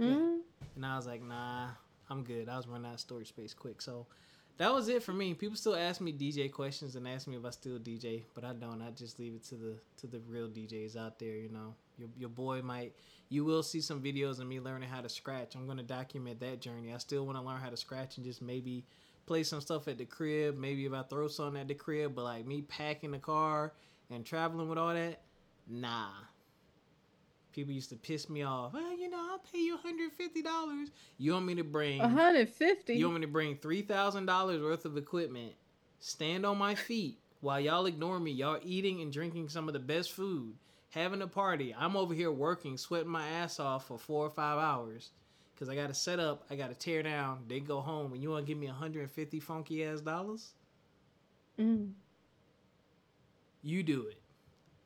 Mm-hmm. And I was like, nah, I'm good. I was running out of storage space quick. So that was it for me. People still ask me DJ questions and ask me if I still DJ, but I don't. I just leave it to the to the real DJs out there. You know, your your boy might. You will see some videos of me learning how to scratch. I'm gonna document that journey. I still want to learn how to scratch and just maybe play some stuff at the crib. Maybe if I throw something at the crib, but like me packing the car and traveling with all that, nah people used to piss me off. Well, you know, I'll pay you $150. You want me to bring 150 You want me to bring $3,000 worth of equipment, stand on my feet while y'all ignore me. Y'all eating and drinking some of the best food, having a party. I'm over here working, sweating my ass off for four or five hours. Cause I gotta set up, I gotta tear down, then go home, and you wanna give me 150 funky ass dollars? Mm. You do it.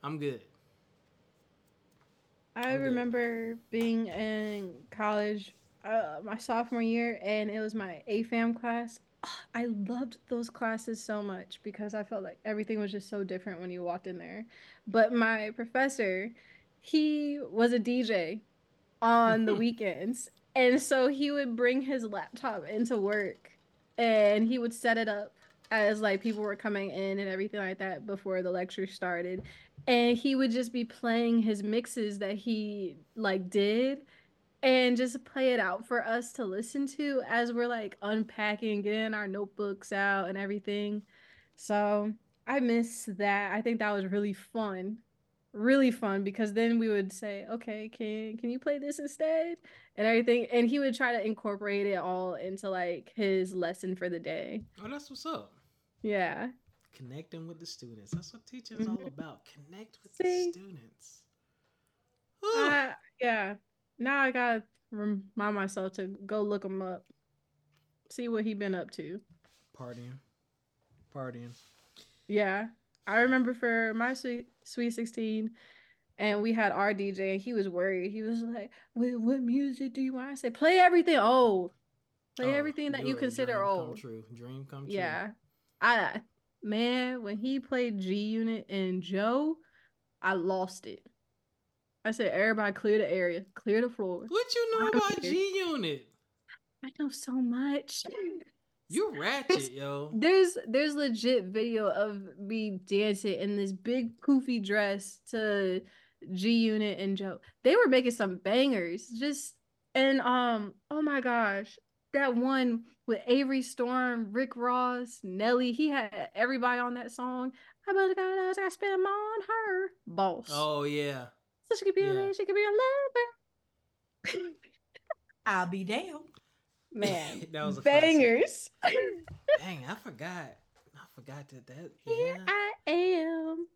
I'm good. I okay. remember being in college uh, my sophomore year, and it was my AFAM class. I loved those classes so much because I felt like everything was just so different when you walked in there. But my professor, he was a DJ on the weekends. And so he would bring his laptop into work and he would set it up as like people were coming in and everything like that before the lecture started and he would just be playing his mixes that he like did and just play it out for us to listen to as we're like unpacking getting our notebooks out and everything so i miss that i think that was really fun really fun because then we would say okay can can you play this instead and everything and he would try to incorporate it all into like his lesson for the day oh that's what's up yeah connecting with the students. That's what teaching is all mm-hmm. about. Connect with See? the students. Uh, yeah. Now I gotta remind myself to go look him up, see what he been up to. Partying, partying. Yeah, I remember for my sweet sweet sixteen, and we had our DJ, and he was worried. He was like, "What, what music do you want?" I said, "Play everything old. Play oh, everything that you consider old." Come true. Dream come true. Yeah, I man, when he played G Unit and Joe, I lost it. I said, everybody clear the area, clear the floor. What you know about G Unit? I know so much. You ratchet, yo. There's there's legit video of me dancing in this big poofy dress to G Unit and Joe. They were making some bangers. Just and um oh my gosh, that one with Avery Storm, Rick Ross, Nelly. He had everybody on that song. I bet God I spent them on her. Boss. Oh yeah. So she could be yeah. a she could be a lover. I'll be down. Man, that was bangers. Dang, I forgot. I forgot that that. Yeah. Here I am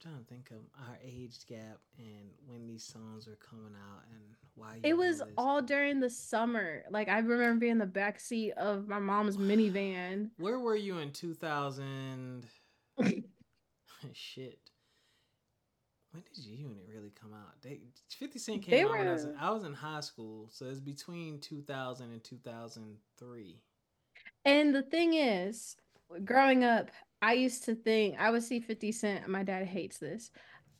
trying to think of our age gap and when these songs were coming out and why it was all during the summer like i remember being in the back seat of my mom's minivan where were you in 2000 shit when did G Unit really come out? They 50 Cent came they out were... when I was, in, I was in high school, so it's between 2000 and 2003. And the thing is, growing up, I used to think I would see 50 Cent. My dad hates this.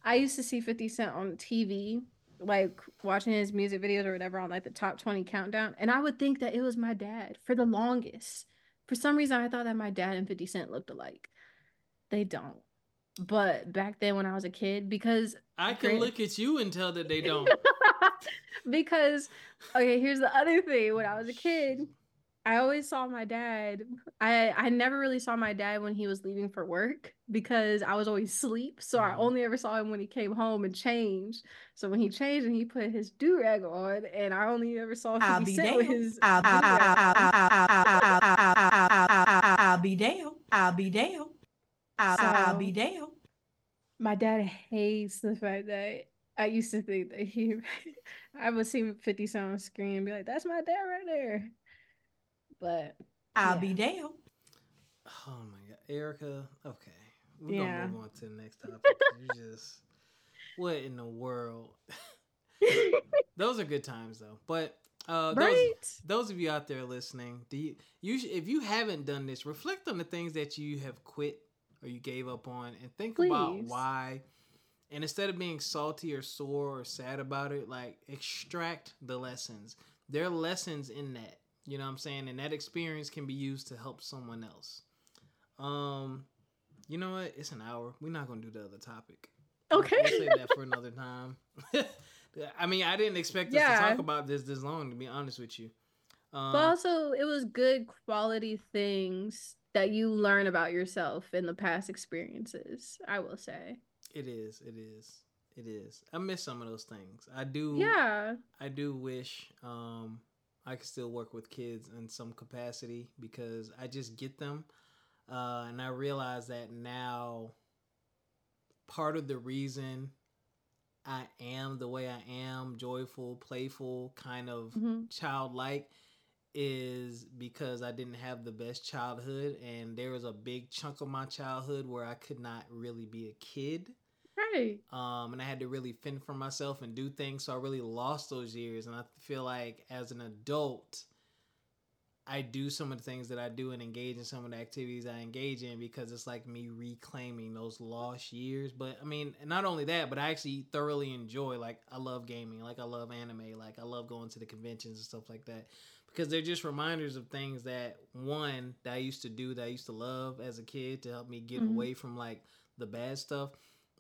I used to see 50 Cent on TV, like watching his music videos or whatever on like the top 20 countdown. And I would think that it was my dad for the longest. For some reason, I thought that my dad and 50 Cent looked alike. They don't. But back then, when I was a kid, because I can look at you and tell that they don't. because, okay, here's the other thing. When I was a kid, I always saw my dad. I I never really saw my dad when he was leaving for work because I was always asleep. So I Mhm. only ever saw him when he came home and changed. So when he changed and he put his do rag on, and I only ever saw I'll him be sit with his. I'll be do-rag. I'll be damned. I'll be damned. I'll I'll be So- damned. My dad hates the fact that I used to think that he. I would see Fifty Cent on screen and be like, "That's my dad right there." But I'll Yeah. be damned. Oh my god, Ericca. Okay, we're Yeah. gonna move on to the next topic. you just what in the world? those are good times though. But uh, those right. those of you out there listening, do you, you sh- if you haven't done this, reflect on the things that you have quit or you gave up on, and think about why. And instead of being salty or sore or sad about it, like extract the lessons. There are lessons in that. You know what I'm saying? And that experience can be used to help someone else. Um, you know what? It's an hour. We're not gonna do the other topic. Okay. We'll save that for another time. I mean, I didn't expect us to talk about this this long. To be honest with you. Um, But also, it was good quality things that you learn about yourself in the past experiences. I will say, it is. It is. It is. I miss some of those things. I do. yeah, I do wish um, I could still work with kids in some capacity because I just get them, uh, and I realize that now. Part of the reason I am the way I am, joyful, playful, kind of Mhm. childlike, is because I didn't have the best childhood, and there was a big chunk of my childhood where I could not really be a kid right, um, and I had to really fend for myself and do things. So I really lost those years, and I feel like as an adult, I do some of the things that I do and engage in some of the activities I engage in because it's like me reclaiming those lost years. But I mean, not only that, but I actually thoroughly enjoy. Like I love gaming, like I love anime, like I love going to the conventions and stuff like that because they're just reminders of things that one that I used to do that I used to love as a kid to help me get Mhm. away from like the bad stuff.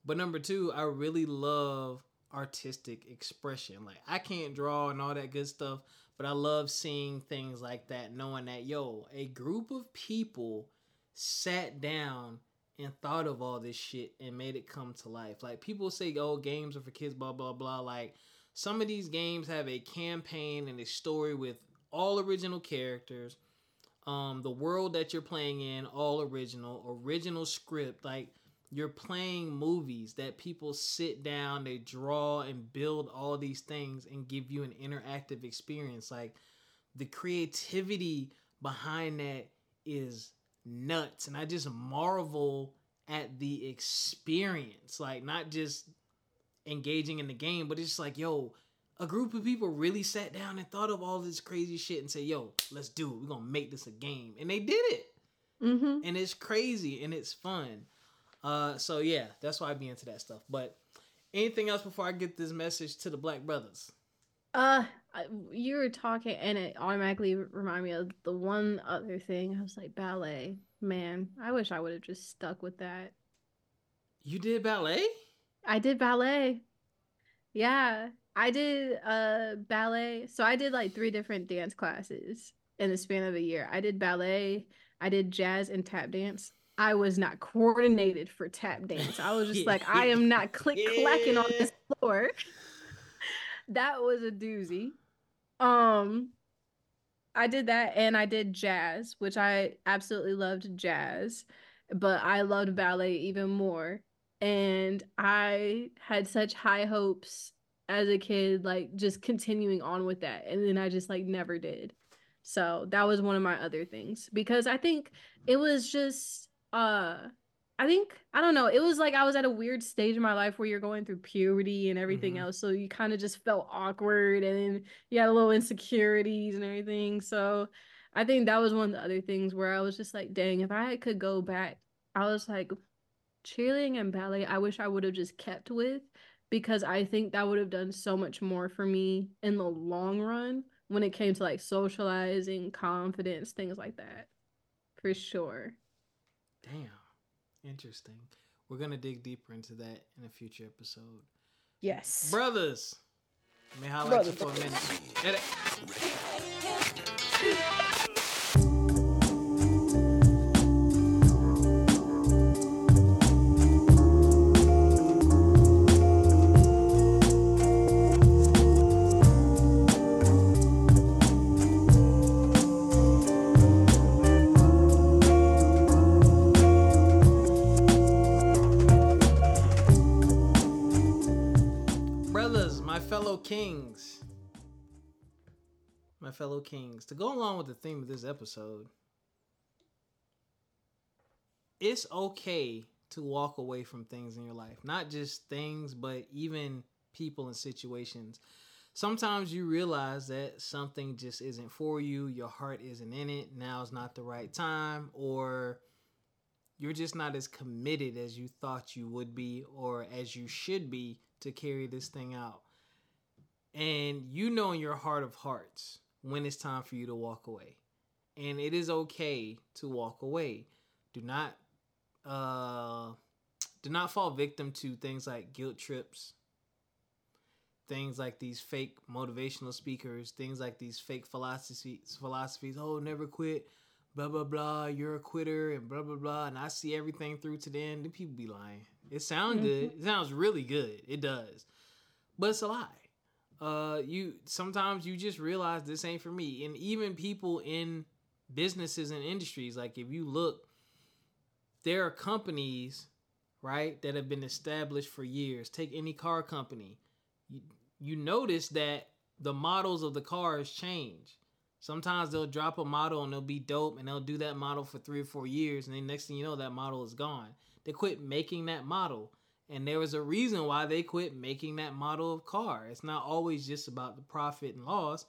But number two, I really love artistic expression. Like I can't draw and all that good stuff, but I love seeing things like that, knowing that yo, a group of people sat down and thought of all this shit and made it come to life. Like people say, oh, games are for kids, blah blah blah. Like some of these games have a campaign and a story with all original characters. Um, the world that you're playing in, all original, original script, like you're playing movies that people sit down, they draw and build all these things and give you an interactive experience. Like the creativity behind that is nuts. And I just marvel at the experience. Like not just engaging in the game, but it's just like, yo, a group of people really sat down and thought of all this crazy shit and said, yo, let's do it. We're gonna make this a game. And they did it. mm-hmm. And it's crazy and it's fun. Uh, so yeah, that's why I be into that stuff. But anything else before I get this message to the Black Brothers? Uh, you were talking, and it automatically reminded me of the one other thing. I was like, ballet. Man, I wish I would have just stuck with that. You did ballet? I did ballet. Yeah, I did uh ballet. So I did like three different dance classes in the span of a year. I did ballet, I did jazz and tap dance. I was not coordinated for tap dance. I was just like, I am not click clacking on this floor. that was a doozy. Um I did that and I did jazz, which I absolutely loved jazz, but I loved ballet even more. And I had such high hopes as a kid, like just continuing on with that. And then I just like never did. So that was one of my other things because I think it was just uh I think I don't know, it was like I was at a weird stage in my life where you're going through puberty and everything Mhm. else. So you kind of just felt awkward and then you had a little insecurities and everything. So I think that was one of the other things where I was just like, dang, if I could go back, I was like, cheerleading and ballet, I wish I would have just kept with because I think that would have done so much more for me in the long run when it came to like socializing, confidence, things like that. For sure. Damn. Interesting. We're gonna dig deeper into that in a future episode. Yes. Brothers. Let me highlight you Brothers. for a minute. kings, my fellow kings, to go along with the theme of this episode, it's okay to walk away from things in your life. Not just things, but even people and situations. Sometimes you realize that something just isn't for you, your heart isn't in it, now's not the right time, or you're just not as committed as you thought you would be or as you should be to carry this thing out. And you know in your heart of hearts when it's time for you to walk away. And it is okay to walk away. Do not uh do not fall victim to things like guilt trips, things like these fake motivational speakers, things like these fake philosophies philosophies, oh never quit, blah blah blah, you're a quitter and blah blah blah, and I see everything through to the end. The people be lying. It sounds mm-hmm. good. It sounds really good. It does. But it's a lie. Uh you sometimes you just realize this ain't for me. And even people in businesses and industries, like if you look, there are companies right, that have been established for years. Take any car company. You, you notice that the models of the cars change. Sometimes they'll drop a model and they'll be dope and they'll do that model for three or four years and then next thing you know that model is gone. They quit making that model. And there was a reason why they quit making that model of car. It's not always just about the profit and loss.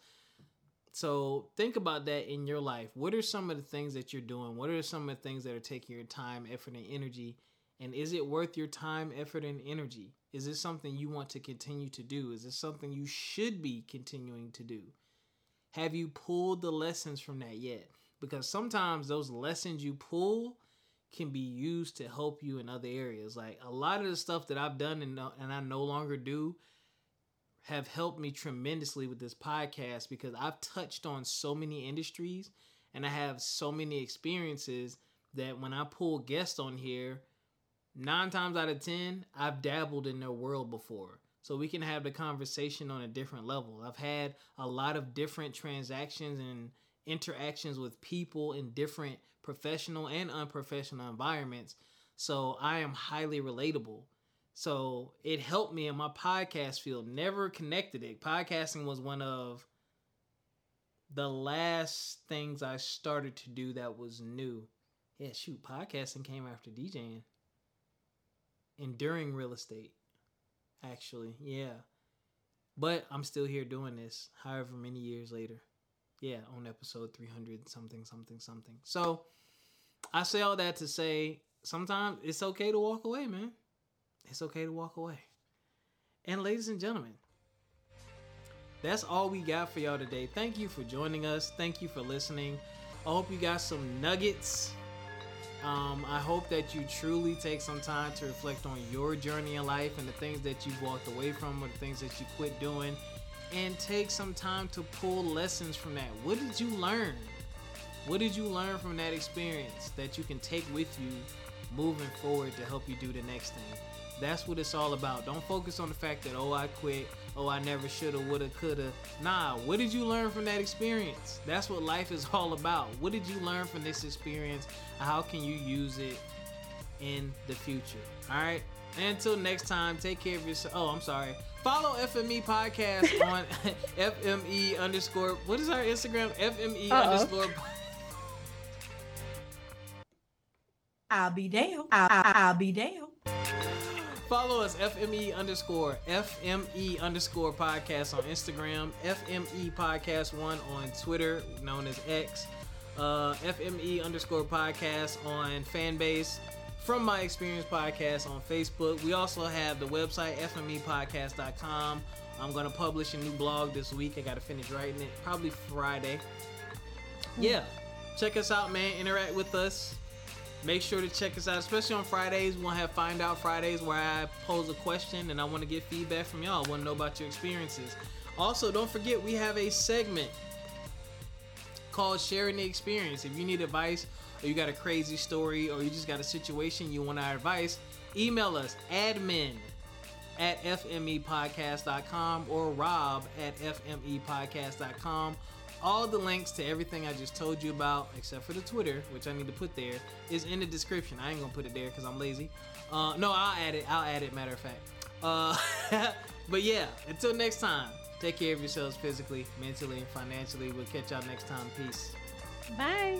So think about that in your life. What are some of the things that you're doing? What are some of the things that are taking your time, effort, and energy? And is it worth your time, effort, and energy? Is this something you want to continue to do? Is this something you should be continuing to do? Have you pulled the lessons from that yet? Because sometimes those lessons you pull can be used to help you in other areas. Like a lot of the stuff that I've done and, and I no longer do have helped me tremendously with this podcast because I've touched on so many industries and I have so many experiences that when I pull guests on here, nine times out of ten, I've dabbled in their world before. So we can have the conversation on a different level. I've had a lot of different transactions and interactions with people in different professional and unprofessional environments. So I am highly relatable. So it helped me in my podcast field. Never connected it. Podcasting was one of the last things I started to do that was new. Yeah, shoot, podcasting came after DJing And during real estate. Actually, yeah. But I'm still here doing this, however many years later. Yeah, on episode 300 something something something. So, I say all that to say sometimes it's okay to walk away, man. It's okay to walk away. And ladies and gentlemen, that's all we got for y'all today. Thank you for joining us. Thank you for listening. I hope you got some nuggets um, I hope that you truly take some time to reflect on your journey in life and the things that you've walked away from or the things that you quit doing and take some time to pull lessons from that. What did you learn? What did you learn from that experience that you can take with you moving forward to help you do the next thing? That's what it's all about. Don't focus on the fact that, oh, I quit. Oh, I never shoulda, woulda, coulda. Nah, what did you learn from that experience? That's what life is all about. What did you learn from this experience? How can you use it in the future? All right. And until next time, take care of yourself. Oh, I'm sorry. Follow FME Podcast on FME underscore. What is our Instagram? FME Uh-oh. underscore. I'll be down. I'll, I'll be down. Follow us, FME underscore FME underscore podcast on Instagram, FME podcast one on Twitter, known as X, uh, FME underscore podcast on Fanbase, From My Experience podcast on Facebook. We also have the website FMEpodcast.com. I'm going to publish a new blog this week. I got to finish writing it probably Friday. Hmm. Yeah, check us out, man. Interact with us. Make sure to check us out, especially on Fridays. We'll have Find Out Fridays where I pose a question and I want to get feedback from y'all. I want to know about your experiences. Also, don't forget we have a segment called Sharing the Experience. If you need advice or you got a crazy story or you just got a situation you want our advice, email us admin at fmepodcast.com or rob at fmepodcast.com all the links to everything I just told you about, except for the Twitter, which I need to put there, is in the description. I ain't gonna put it there because I'm lazy. Uh, no, I'll add it. I'll add it. Matter of fact. Uh, but yeah, until next time, take care of yourselves physically, mentally, and financially. We'll catch y'all next time. Peace. Bye.